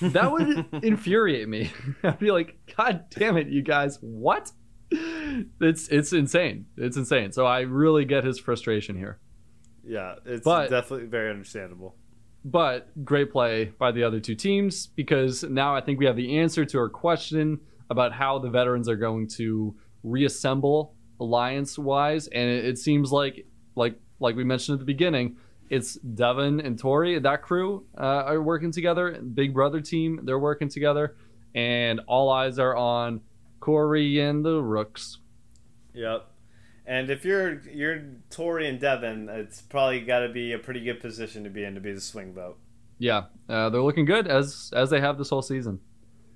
That would infuriate me. I'd be like, God damn it, you guys, what? It's it's insane. It's insane. So I really get his frustration here. Yeah, it's But- definitely very understandable. But great play by the other two teams because now I think we have the answer to our question about how the veterans are going to reassemble alliance wise. And it, it seems like, like, like we mentioned at the beginning, it's Devin and Tori. That crew uh, are working together. Big Brother team, they're working together, and all eyes are on Corey and the Rooks. Yep. And if you're you're Tori and Devin, it's probably got to be a pretty good position to be in to be the swing vote. Yeah, uh, they're looking good as as they have this whole season.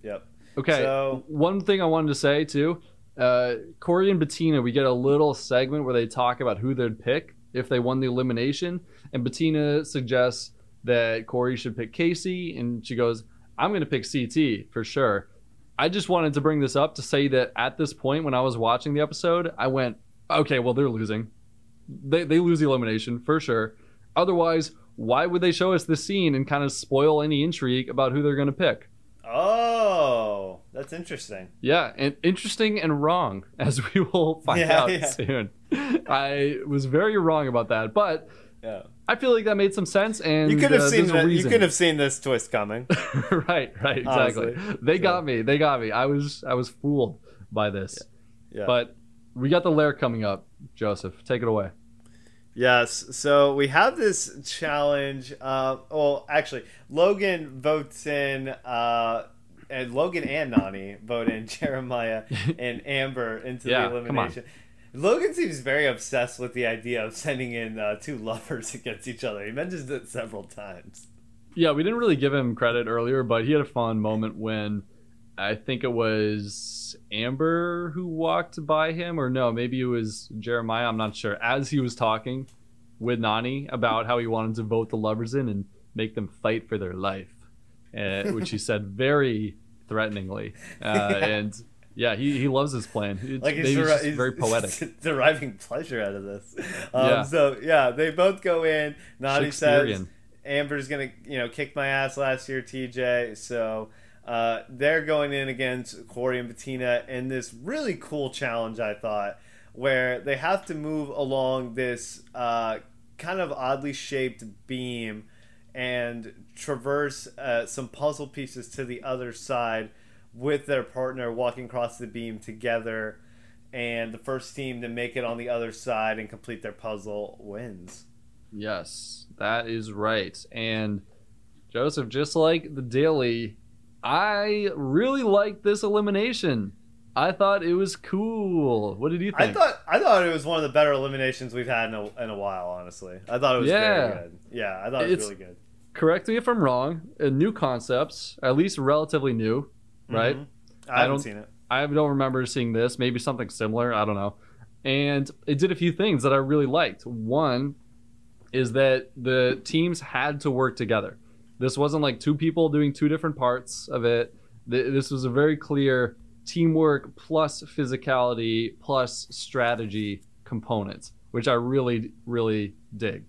Yep. Okay. So- one thing I wanted to say too, uh, Corey and Bettina, we get a little segment where they talk about who they'd pick if they won the elimination, and Bettina suggests that Corey should pick Kaycee, and she goes, "I'm going to pick CT for sure." I just wanted to bring this up to say that at this point, when I was watching the episode, I went, "Okay, well they're losing. They they lose the elimination for sure. Otherwise." Why would they show us this scene and kind of spoil any intrigue about who they're going to pick? Oh, that's interesting. Yeah, and interesting and wrong, as we will find Yeah, out yeah. soon. I was very wrong about that, but Yeah. I feel like that made some sense. And You could have uh, seen that. You could have seen this twist coming. right, right, exactly. Honestly. They got me. They got me. I was, I was fooled by this. Yeah. But we got the lair coming up. Joseph, take it away. Yes. So we have this challenge. Uh, well, actually, Logan votes in, uh, and Logan and Nany vote in Jeremiah and Amber into Yeah, the elimination. Logan seems very obsessed with the idea of sending in uh, two lovers against each other. He mentions it several times. Yeah, we didn't really give him credit earlier, but he had a fun moment when I think it was Amber who walked by him, or no, maybe it was Jeremiah. I'm not sure. As he was talking with Nany about how he wanted to vote the lovers in and make them fight for their life, uh, which he said very threateningly. Uh, yeah. And yeah, he, he loves his plan. It's, like he's, der- he's very poetic, deriving pleasure out of this. Um, yeah. So yeah, they both go in. Nany says Amber's gonna you know kick my ass last year, TJ. So uh, they're going in against Corey and Bettina in this really cool challenge, I thought, where they have to move along this uh, kind of oddly shaped beam and traverse uh, some puzzle pieces to the other side with their partner walking across the beam together. And the first team to make it on the other side and complete their puzzle wins. Yes, that is right. And Joseph, just like the daily, I really liked this elimination. I thought it was cool. What did you think? I thought I thought it was one of the better eliminations we've had in a, in a while. Honestly, I thought it was yeah. very good. Yeah, I thought it was it's, really good. Correct me if I'm wrong. Uh, new concepts, at least relatively new, right? Mm-hmm. I haven't I seen it. I don't remember seeing this. Maybe something similar. I don't know. And it did a few things that I really liked. One is that the teams had to work together. This wasn't like two people doing two different parts of it. This was a very clear teamwork plus physicality plus strategy component, which I really, really dig.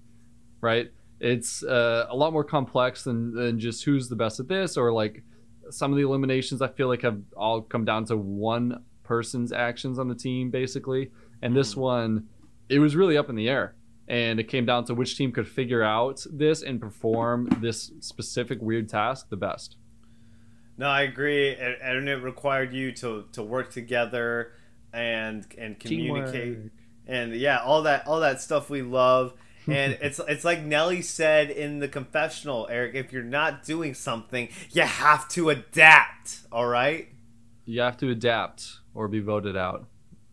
Right? It's uh, a lot more complex than, than just who's the best at this, or like some of the eliminations I feel like have all come down to one person's actions on the team, basically. And this mm. one, it was really up in the air and it came down to which team could figure out this and perform this specific weird task the best. No, I agree, and, it required you to to work together and and communicate, Teamwork. and yeah, all that all that stuff we love. And it's it's like Nelly said in the confessional, Eric. If you're not doing something, you have to adapt. All right. You have to adapt or be voted out.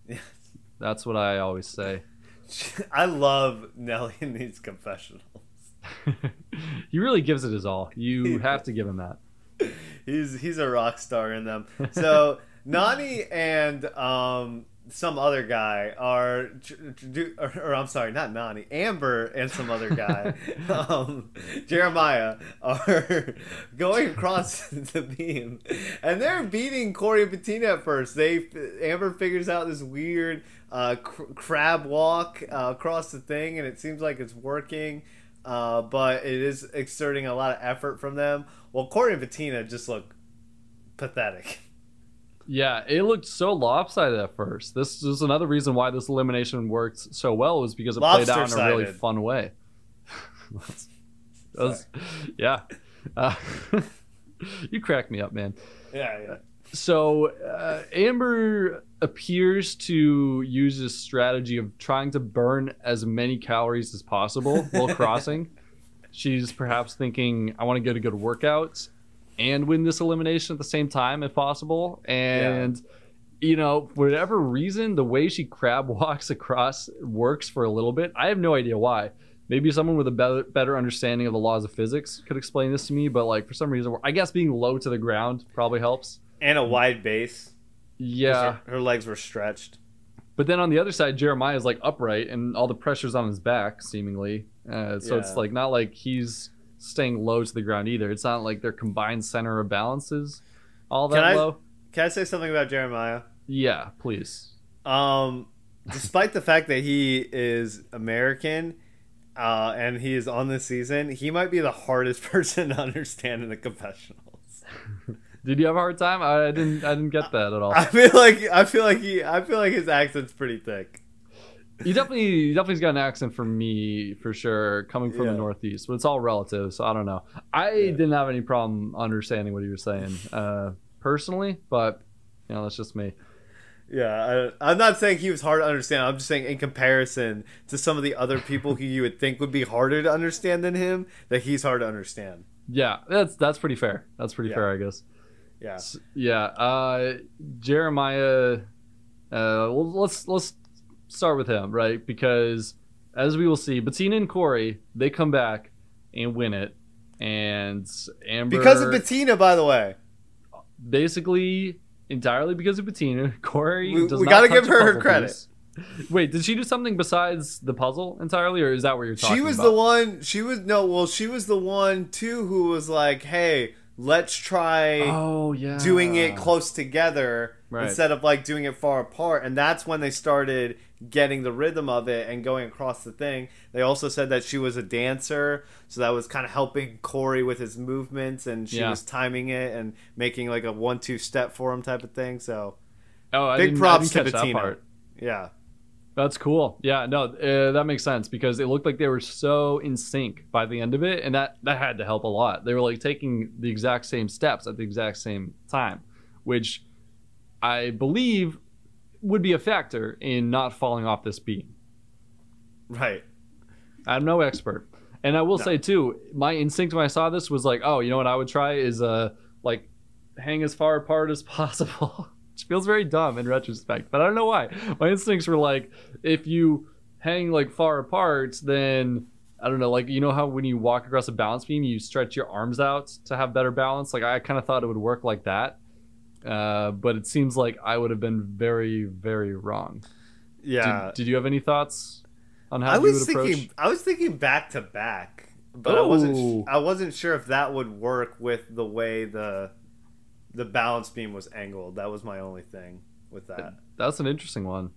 That's what I always say. I love Nelly in these confessionals. he really gives it his all. You have to give him that. He's he's a rock star in them. So Nany and um, some other guy are, or, or, I'm sorry, not Nany, Amber and some other guy, um, Jeremiah, are going across the beam, and they're beating Corey and Bettina at first. They Amber figures out this weird uh, cr- crab walk uh, across the thing, and it seems like it's working. Uh, but it is exerting a lot of effort from them. Well, Corey and Bettina just look pathetic. Yeah, it looked so lopsided at first. This is another reason why this elimination worked so well was because it played out in a really fun way. was, yeah, uh, you crack me up, man. Yeah, yeah. So uh, Amber appears to use this strategy of trying to burn as many calories as possible while crossing. She's perhaps thinking, "I want to get a good workout and win this elimination at the same time if possible. And yeah. you know, for whatever reason, the way she crab walks across works for a little bit. I have no idea why. Maybe someone with a better, better understanding of the laws of physics could explain this to me, but like for some reason, I guess being low to the ground probably helps. And a wide base. Yeah. Her, her legs were stretched. But then on the other side, Jeremiah is like upright, and all the pressure's on his back, seemingly. Uh, so yeah. it's like not like he's staying low to the ground either. It's not like their combined center of balance is all that can I, low. Can I say something about Jeremiah? Yeah, please. Um, despite the fact that he is American uh, and he is on this season, he might be the hardest person to understand in the confessionals. Did you have a hard time? I didn't. I didn't get that at all. I feel like I feel like he. I feel like his accent's pretty thick you definitely you definitely's got an accent for me for sure coming from yeah. the northeast but it's all relative so i don't know i yeah. didn't have any problem understanding what he was saying uh, personally but you know that's just me yeah I, i'm not saying he was hard to understand i'm just saying in comparison to some of the other people who you would think would be harder to understand than him that he's hard to understand yeah that's that's pretty fair that's pretty yeah. fair i guess yeah yeah uh jeremiah uh let's let's start with him, right? Because as we will see, Bettina and Corey, they come back and win it, and Amber because of Bettina, by the way. basically entirely because of Bettina. Corey, We- we gotta give her her credit. piece. Wait, did she do something besides the puzzle entirely, or is that what you're talking about? She was about? the one. She was no. Well, she was the one too who was like, "Hey, let's try Oh yeah, doing it close together Right. instead of like doing it far apart." And that's when they started getting the rhythm of it and going across the thing. They also said that she was a dancer, so that was kind of helping Corey with his movements, and she Yeah. was timing it and making like a one-two step for him type of thing. So Oh, I big props to Bettina. Part. yeah, That's cool. Yeah, no, uh, that makes sense because it looked like they were so in sync by the end of it, and that that had to help a lot. They were like taking the exact same steps at the exact same time, which I believe would be a factor in not falling off this beam. right. I'm no expert, and I will No. say too, my instinct when I saw this was like, oh, you know what I would try is uh like hang as far apart as possible. Which feels very dumb in retrospect, but I don't know why. My instincts were like, if you hang like far apart, then I don't know, like you know how when you walk across a balance beam, you stretch your arms out to have better balance. Like I kind of thought it would work like that, uh, but it seems like I would have been very, very wrong. Yeah, Did, did you have any thoughts on how I was would approach? thinking. I was thinking back to back, but I wasn't. I wasn't sure if that would work with the way the the balance beam was angled. That was my only thing with that. That's an interesting one.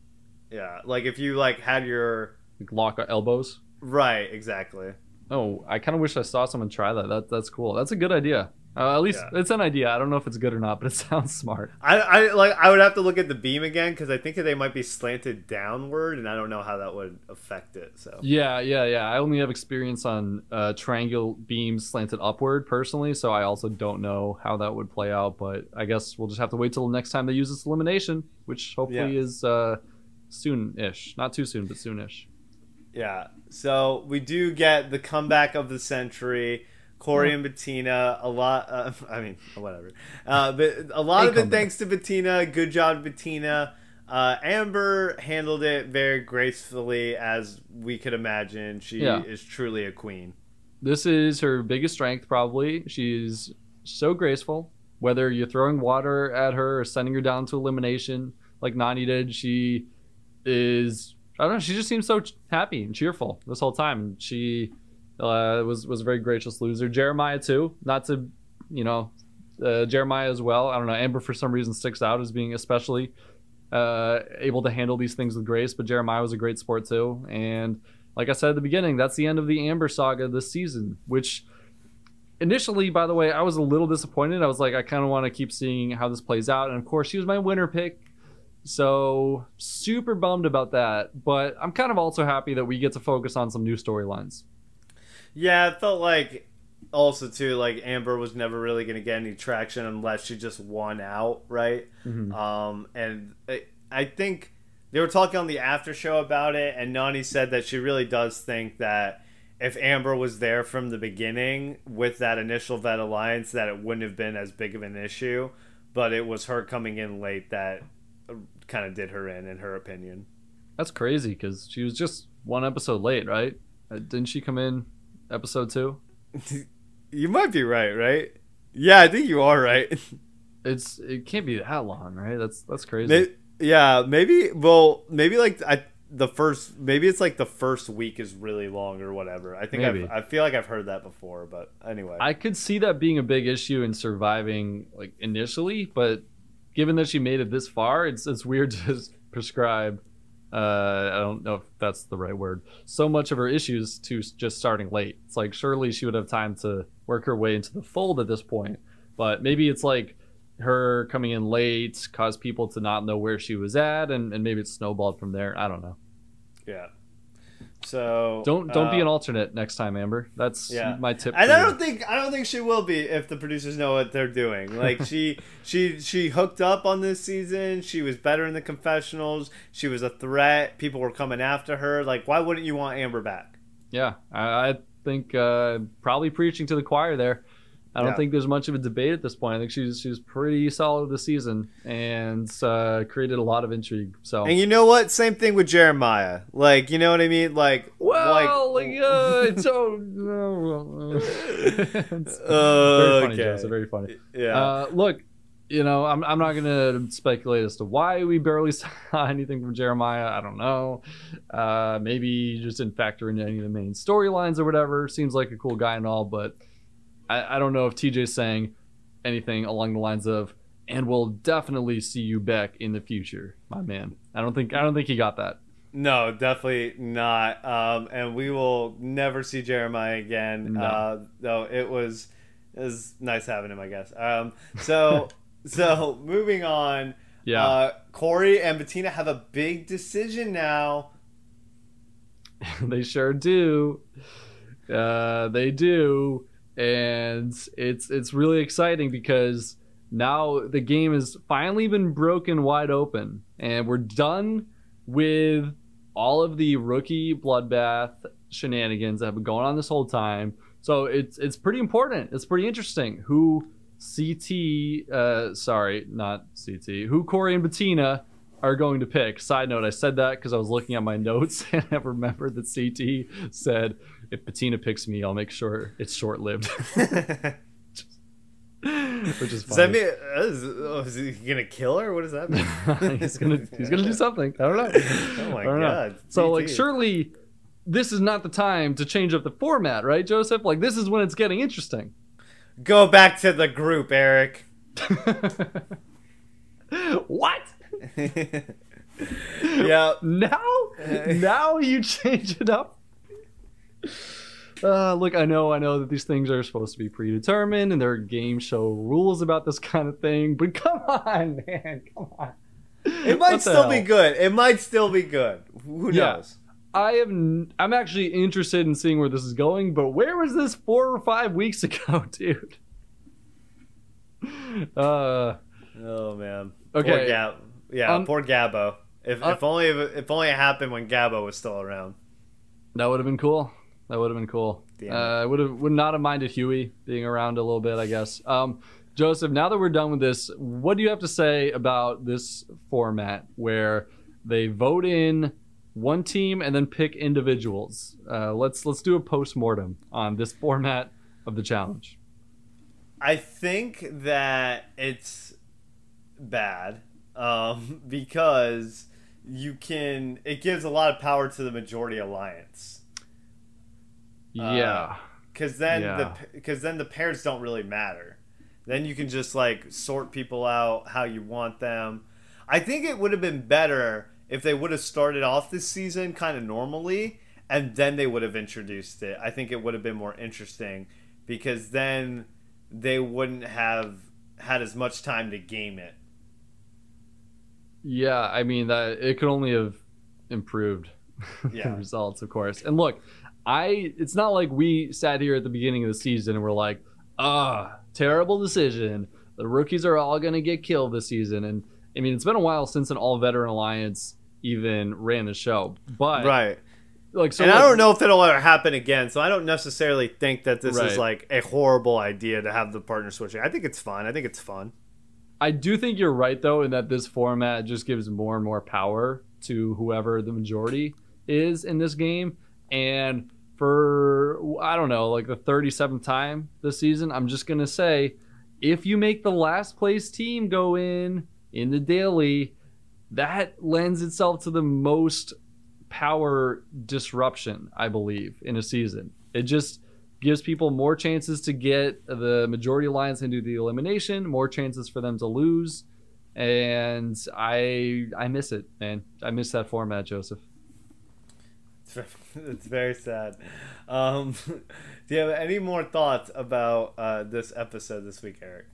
Yeah, like if you like had your Like lock elbows. right, exactly. Oh, I kind of wish I saw someone try that. That that's cool. That's a good idea. Uh, at least Yeah. it's an idea. I don't know if it's good or not, but it sounds smart. I, I like. I would have to look at the beam again because I think that they might be slanted downward, and I don't know how that would affect it. So Yeah, yeah, yeah. I only have experience on uh, triangle beams slanted upward personally, so I also don't know how that would play out. But I guess we'll just have to wait till the next time they use this elimination, which hopefully Yeah. is uh, soon-ish. Not too soon, but soon-ish. Yeah. So we do get the comeback of the century. Corey and Bettina, a lot. Uh, I mean, whatever. Uh, but a lot A of it thanks to Bettina. Good job, Bettina. Uh, Amber handled it very gracefully, as we could imagine. She Yeah. is truly a queen. This is her biggest strength, probably. She's so graceful. Whether you're throwing water at her or sending her down to elimination, like Nany did, she is. I don't know. She just seems so happy and cheerful this whole time. She uh, was was a very gracious loser. Jeremiah too. Not to, you know, uh, Jeremiah as well. I don't know. Amber for some reason sticks out as being especially uh, able to handle these things with grace, but Jeremiah was a great sport too. And like I said at the beginning, that's the end of the Amber saga this season, which initially, by the way, I was a little disappointed. I was like, I kind of want to keep seeing how this plays out. And of course, she was my winner pick. So super bummed about that. But I'm kind of also happy that we get to focus on some new storylines. Yeah, it felt like also too like Amber was never really going to get any traction unless she just won out, right? Mhm. Um, and I, I think they were talking on the after show about it, and Nany said that she really does think that if Amber was there from the beginning with that initial vet alliance, that it wouldn't have been as big of an issue. But it was her coming in late that kind of did her in, in her opinion. That's crazy because she was just one episode late, right? Uh, didn't she come in episode two? You might be right, right? Yeah, I think you are right. It's it can't be that long, right? That's that's crazy. May- yeah, maybe. Well, maybe like I the first. Maybe it's like the first week is really long or whatever. I think I've, I feel like I've heard that before, but anyway. I could see that being a big issue in surviving like initially, but given that she made it this far, it's it's weird to prescribe. Uh, I don't know if that's the right word. So much of her issues to just starting late. It's like surely she would have time to work her way into the fold at this point. But maybe it's like her coming in late caused people to not know where she was at, and, and maybe it snowballed from there. I don't know. yeah. So Don't don't be uh, an alternate next time, Amber. That's Yeah. my tip. And I don't think I don't think she will be if the producers know what they're doing. Like she she she hooked up on this season. She was better in the confessionals. She was a threat. People were coming after her. Like why wouldn't you want Amber back? Yeah, I, I think uh, probably preaching to the choir there. I don't Yeah. think there's much of a debate at this point. I think she's she's pretty solid this season and uh, created a lot of intrigue. So And you know what? Same thing with Jeremiah. Like you know what I mean? Like well, like, like, uh, it's so it's Uh, very funny, okay. Joseph. Very funny. yeah. Uh, look, you know, I'm, I'm not going to speculate as to why we barely saw anything from Jeremiah. I don't know. Uh, maybe just didn't factor into any of the main storylines or whatever. Seems like a cool guy and all, but I, I don't know if TJ's saying anything along the lines of, and we'll definitely see you back in the future, my man. I don't think I don't think he got that. No, definitely not. Um, and we will never see Jeremiah again. No. Uh, though it was it was nice having him, I guess. Um, so so moving on. Yeah. Uh, Corey and Bettina have a big decision now. they sure do. Uh, they do, and it's it's really exciting because now the game has finally been broken wide open, and we're done with all of the rookie bloodbath shenanigans that have been going on this whole time. So it's it's pretty important. It's pretty interesting who CT, uh, sorry, not CT, who Corey and Bettina are going to pick. Side note, I said that because I was looking at my notes and I remembered that CT said, if Bettina picks me, I'll make sure it's short lived. Which is funny. Does that mean uh, is, oh, is, he gonna kill her? What does that mean? he's gonna he's gonna do something. I don't know. Oh my god! Know. So like, surely this is not the time to change up the format, right, Joseph? Like this is when it's getting interesting. Go back to the group, Eric. what? yeah. Now, now you change it up. Uh, look, I know, I know that these things are supposed to be predetermined, and there are game show rules about this kind of thing. But come on, man, come on. It might still hell? be good. It might still be good. Who yeah. knows? I am. I'm actually interested in seeing where this is going. But where was this four or five weeks ago, dude? Uh. Oh man. Okay. Poor Gab- yeah, um, poor Gabo. If, uh, if only if only it happened when Gabo was still around. That would have been cool. That would have been cool. Uh, I would have would not have minded Huey being around a little bit. I guess. Um, Joseph, now that we're done with this, what do you have to say about this format where they vote in one team and then pick individuals? Uh, let's let's do a post mortem on this format of the challenge. I think that it's bad um, because you can. It gives a lot of power to the majority alliance. Yeah. Because uh, then yeah. the because then the pairs don't really matter. Then you can just like sort people out how you want them. I think it would have been better if they would have started off this season kind of normally and then they would have introduced it. I think it would have been more interesting because then they wouldn't have had as much time to game it. Yeah, I mean that it could only have improved yeah. results, of course. And look, I it's not like we sat here at the beginning of the season and we're like, ah, terrible decision. The rookies are all gonna get killed this season. And I mean, it's been a while since an all veteran alliance even ran the show, but right. Like, so and I don't know if it'll ever happen again, so I don't necessarily think that this right. is like a horrible idea to have the partner switching. I think it's fun. I think it's fun. I do think you're right though, in that this format just gives more and more power to whoever the majority is in this game. And for I don't know, like the 37th time this season, I'm just gonna say, if you make the last place team go in in the daily, that lends itself to the most power disruption, I believe, in a season. It just gives people more chances to get the majority alliance into the elimination, more chances for them to lose. And I I miss it, man. I miss that format, Joseph. It's very sad. Um, do you have any more thoughts about uh, this episode this week, Eric?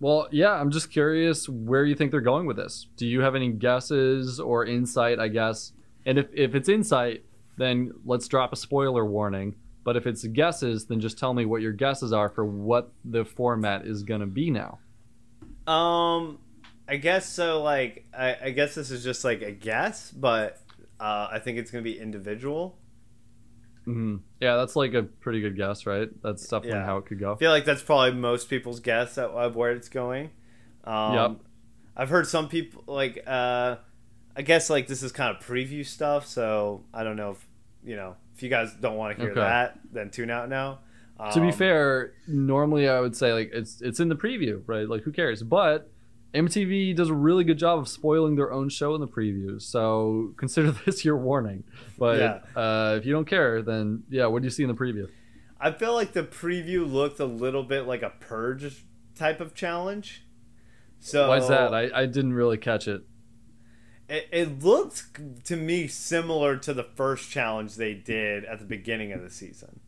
Well, yeah, I'm just curious where you think they're going with this. Do you have any guesses or insight, I guess, and if, if it's insight, then let's drop a spoiler warning. But if it's guesses, then just tell me what your guesses are for what the format is going to be now. Um, I guess so. Like, I, I guess this is just like a guess, but uh, I think it's going to be individual. Mm-hmm. Yeah, that's like a pretty good guess, right? That's definitely yeah. how it could go. I feel like that's probably most people's guess of where it's going. Um, yep. I've heard some people like. Uh, I guess like this is kind of preview stuff, so I don't know if you know if you guys don't want to hear okay. that, then tune out now. to be Um, fair, normally I would say like it's it's in the preview, right? Like who cares? But MTV does a really good job of spoiling their own show in the previews, so consider this your warning. But Yeah. uh, if you don't care, then yeah, what do you see in the preview? I feel like the preview looked a little bit like a purge type of challenge. So Why's that? I, I didn't really catch it. it, it looked to me similar to the first challenge they did at the beginning of the season.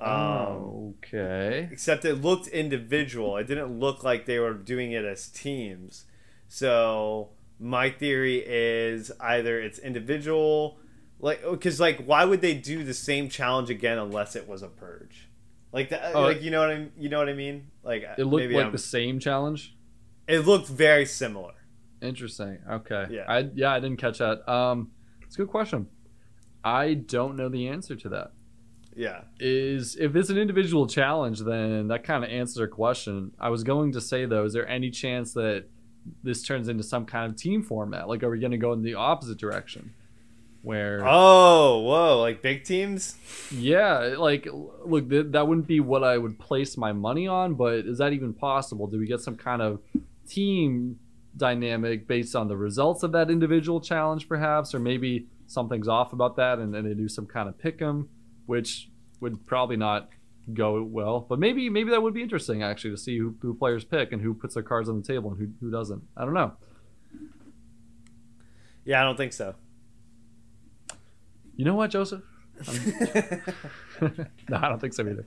Um, okay. except it looked individual. It didn't look like they were doing it as teams. So my theory is either it's individual, like because like why would they do the same challenge again unless it was a purge? Like that, Oh, like you know what I you know what I mean? Like It looked maybe like I'm- the same challenge. it looked very similar. Interesting. Okay. Yeah. I yeah, I didn't catch that. Um, it's a good question. I don't know the answer to that. Yeah. is if it's an individual challenge, then that kind of answers our question. I was going to say though, is there any chance that this turns into some kind of team format? Like, are we going to go in the opposite direction? Where, Oh, whoa! Like big teams. yeah, like, look, th- that wouldn't be what I would place my money on, but is that even possible? Do we get some kind of team dynamic based on the results of that individual challenge, perhaps, or maybe something's off about that, and then they do some kind of pick 'em, which would probably not go well. But maybe maybe that would be interesting actually to see who, who players pick and who puts their cards on the table and who who doesn't. I don't know. Yeah, I don't think so. You know what, Joseph? No, I don't think so either.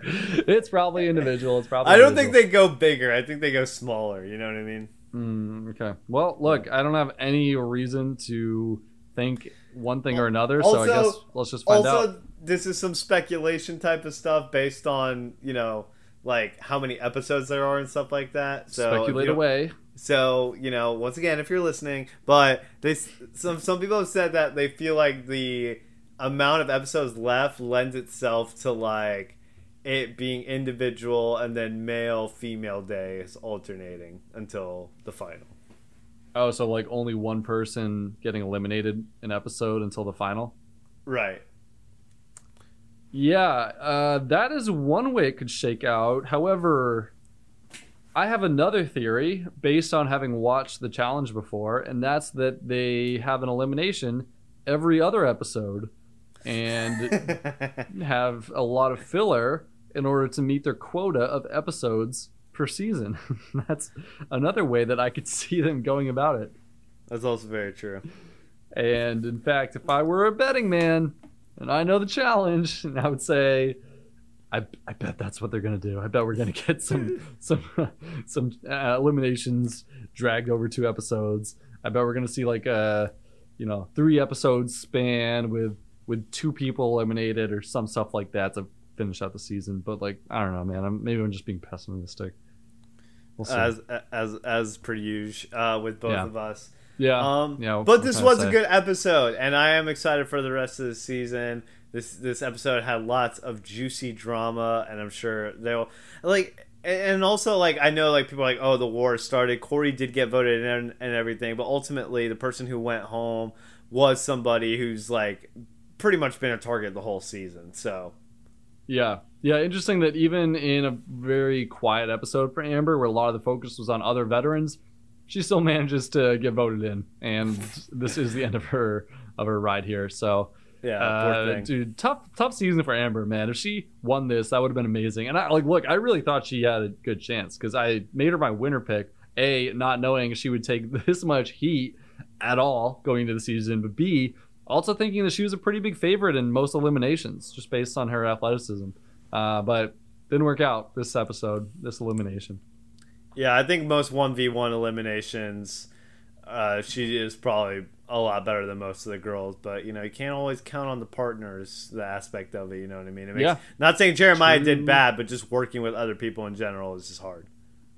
It's probably individual. It's probably. I don't think they go bigger. I think they go smaller. You know what I mean? Mm, okay. Well, look, I don't have any reason to think one thing or another, so I guess let's just find also, out. This is some speculation type of stuff based on you know like how many episodes there are and stuff like that. So Speculate away. So you know, once again, if you're listening, but they some some people have said that they feel like the amount of episodes left lends itself to like it being individual and then male female days alternating until the final. Oh, so like only one person getting eliminated an episode until the final. Right. Yeah, uh, that is one way it could shake out. However, I have another theory based on having watched the challenge before, and that's that they have an elimination every other episode and have a lot of filler in order to meet their quota of episodes per season. that's another way that I could see them going about it. That's also very true. And in fact, if I were a betting man and I know the challenge, And I would say, I, I bet that's what they're gonna do. I bet we're gonna get some some some uh, eliminations dragged over two episodes. I bet we're gonna see like a you know three episodes span with with two people eliminated or some stuff like that to finish out the season. But like I don't know, man. I'm maybe I'm just being pessimistic. We'll see. As as as per usual uh, with both Yeah. of us. Yeah, Um, yeah. what- but this was a good episode, and I am excited for the rest of the season. This this episode had lots of juicy drama, and I'm sure they'll like. And also, like I know, like people are like, oh, the war started. Corey did get voted in and everything, but ultimately, the person who went home was somebody who's like pretty much been a target the whole season. So Yeah. Yeah, interesting that even in a very quiet episode for Amber, where a lot of the focus was on other veterans, she still manages to get voted in, and this is the end of her of her ride here. So, yeah, uh, dude, tough tough season for Amber, man. If she won this, that would have been amazing. And I like, look, I really thought she had a good chance because I made her my winner pick. A, not knowing she would take this much heat at all going into the season, but B, also thinking that she was a pretty big favorite in most eliminations just based on her athleticism. Uh, but didn't work out this episode, this elimination. Yeah, I think most one v one eliminations, uh, she is probably a lot better than most of the girls. But you know, you can't always count on the partners, the aspect of it. You know what I mean? It makes, Yeah. Not saying Jeremiah True. did bad, but just working with other people in general is just hard.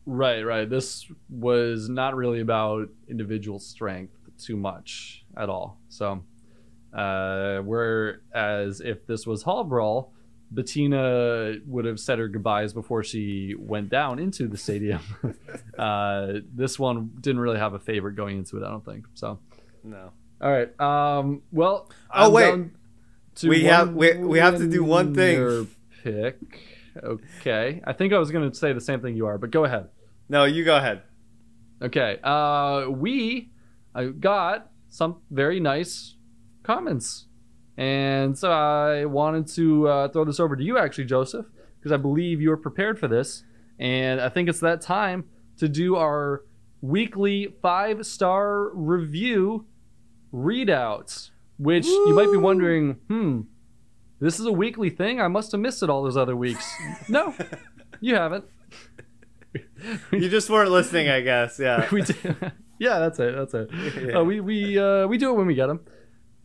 Right, right. This was not really about individual strength too much at all. So, uh, whereas if this was Hall Brawl, Bettina would have said her goodbyes before she went down into the stadium. uh, this one didn't really have a favorite going into it, I don't think. So, No. all right. Um, well, Oh, I'm wait. to We have- we- we have to do one thing. winner Pick. Okay. I think I was going to say the same thing you are, but go ahead. No, you go ahead. Okay. Uh, we uh, got some very nice comments. And so I wanted to uh, throw this over to you, actually, Joseph, because I believe you are prepared for this. And I think it's that time to do our weekly five star review readouts, which Woo! you might be wondering, hmm, this is a weekly thing? I must have missed it all those other weeks. no, you haven't. you just weren't listening, I guess. Yeah. we did. yeah, that's it. That's it. Uh, we we uh, we do it when we get them.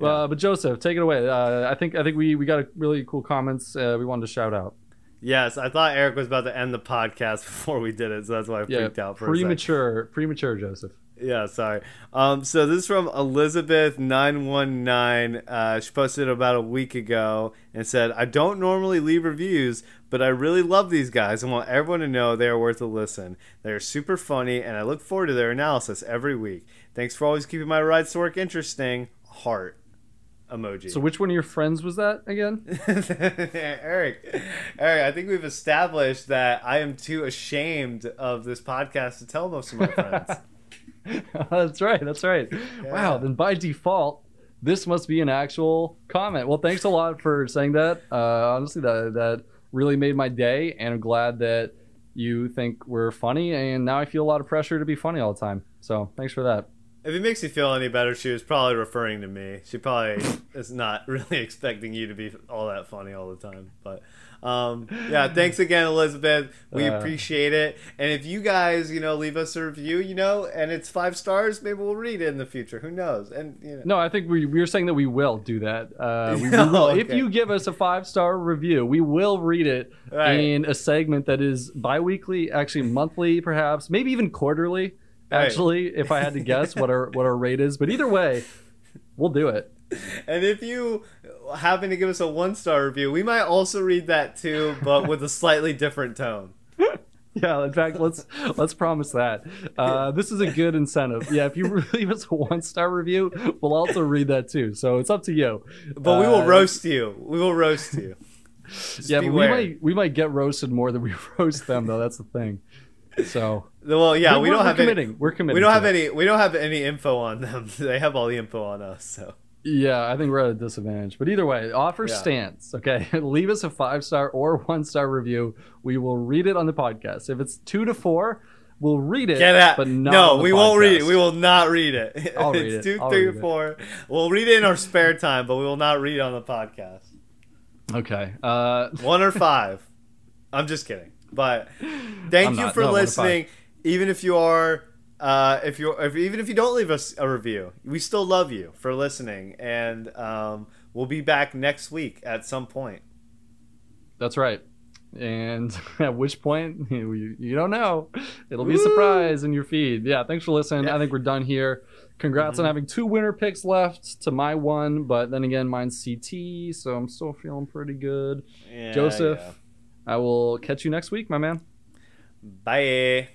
Yeah. Uh, but Joseph, take it away. Uh, I think I think we we got a really cool comments. Uh, we wanted to shout out. Yes, I thought Eric was about to end the podcast before we did it, so that's why I yeah, freaked out for premature, premature, Joseph. Yeah, sorry. Um, so this is from Elizabeth nine one nine. Uh, she posted about a week ago and said, "I don't normally leave reviews, but I really love these guys and want everyone to know they are worth a listen. They are super funny, and I look forward to their analysis every week. Thanks for always keeping my rides to work interesting. Heart." Emoji. So which one of your friends was that again? Eric. Eric, I think we've established that I am too ashamed of this podcast to tell most of my friends. that's right. That's right. Yeah. Wow. Then by default, this must be an actual comment. Well, thanks a lot for saying that. Uh, honestly, that that really made my day, and I'm glad that you think we're funny. And now I feel a lot of pressure to be funny all the time. So thanks for that. If it makes you feel any better, she was probably referring to me. She probably is not really expecting you to be all that funny all the time. But um, yeah, thanks again, Elizabeth. We uh, appreciate it. And if you guys, you know, leave us a review, you know, and it's five stars, maybe we'll read it in the future. Who knows? And you know. no, I think we we are saying that we will do that. Uh, we, we will. okay. If you give us a five star review, we will read it right. in a segment that is biweekly, actually monthly, perhaps, maybe even quarterly actually, if I had to guess what our what our rate is. But either way, we'll do it. And if you happen to give us a one star review, we might also read that too, but with a slightly different tone. Yeah, in fact, let's let's promise that. Uh, this is a good incentive. Yeah, if you leave us a one star review, we'll also read that too. So it's up to you. But uh, we will uh, roast you. We will roast you. Just yeah, but we might we might get roasted more than we roast them, though. That's the thing. So well, yeah, we, we don't we're have committing. Any, we're committing. We don't have it. any. We don't have any info on them. they have all the info on us. So yeah, I think we're at a disadvantage. But either way, offer yeah. stance. Okay, leave us a five star or one star review. We will read it on the podcast. If it's two to four, we'll read it. Get out. But no, we podcast. won't read it. We will not read it. I'll read it's it. two, I'll three, four. It. We'll read it in our spare time, but we will not read on the podcast. Okay. Uh, one or five. I'm just kidding. But thank I'm you not, for no, listening. Even if you are, uh, if you if, even if you don't leave us a review, we still love you for listening, and um, we'll be back next week at some point. That's right. And at which point you, you don't know, it'll be a surprise in your feed. Yeah, thanks for listening. Yeah. I think we're done here. Congrats mm-hmm. on having two winner picks left to my one, but then again, mine's CT, so I'm still feeling pretty good. Yeah, Joseph. Yeah I will catch you next week, my man. Bye.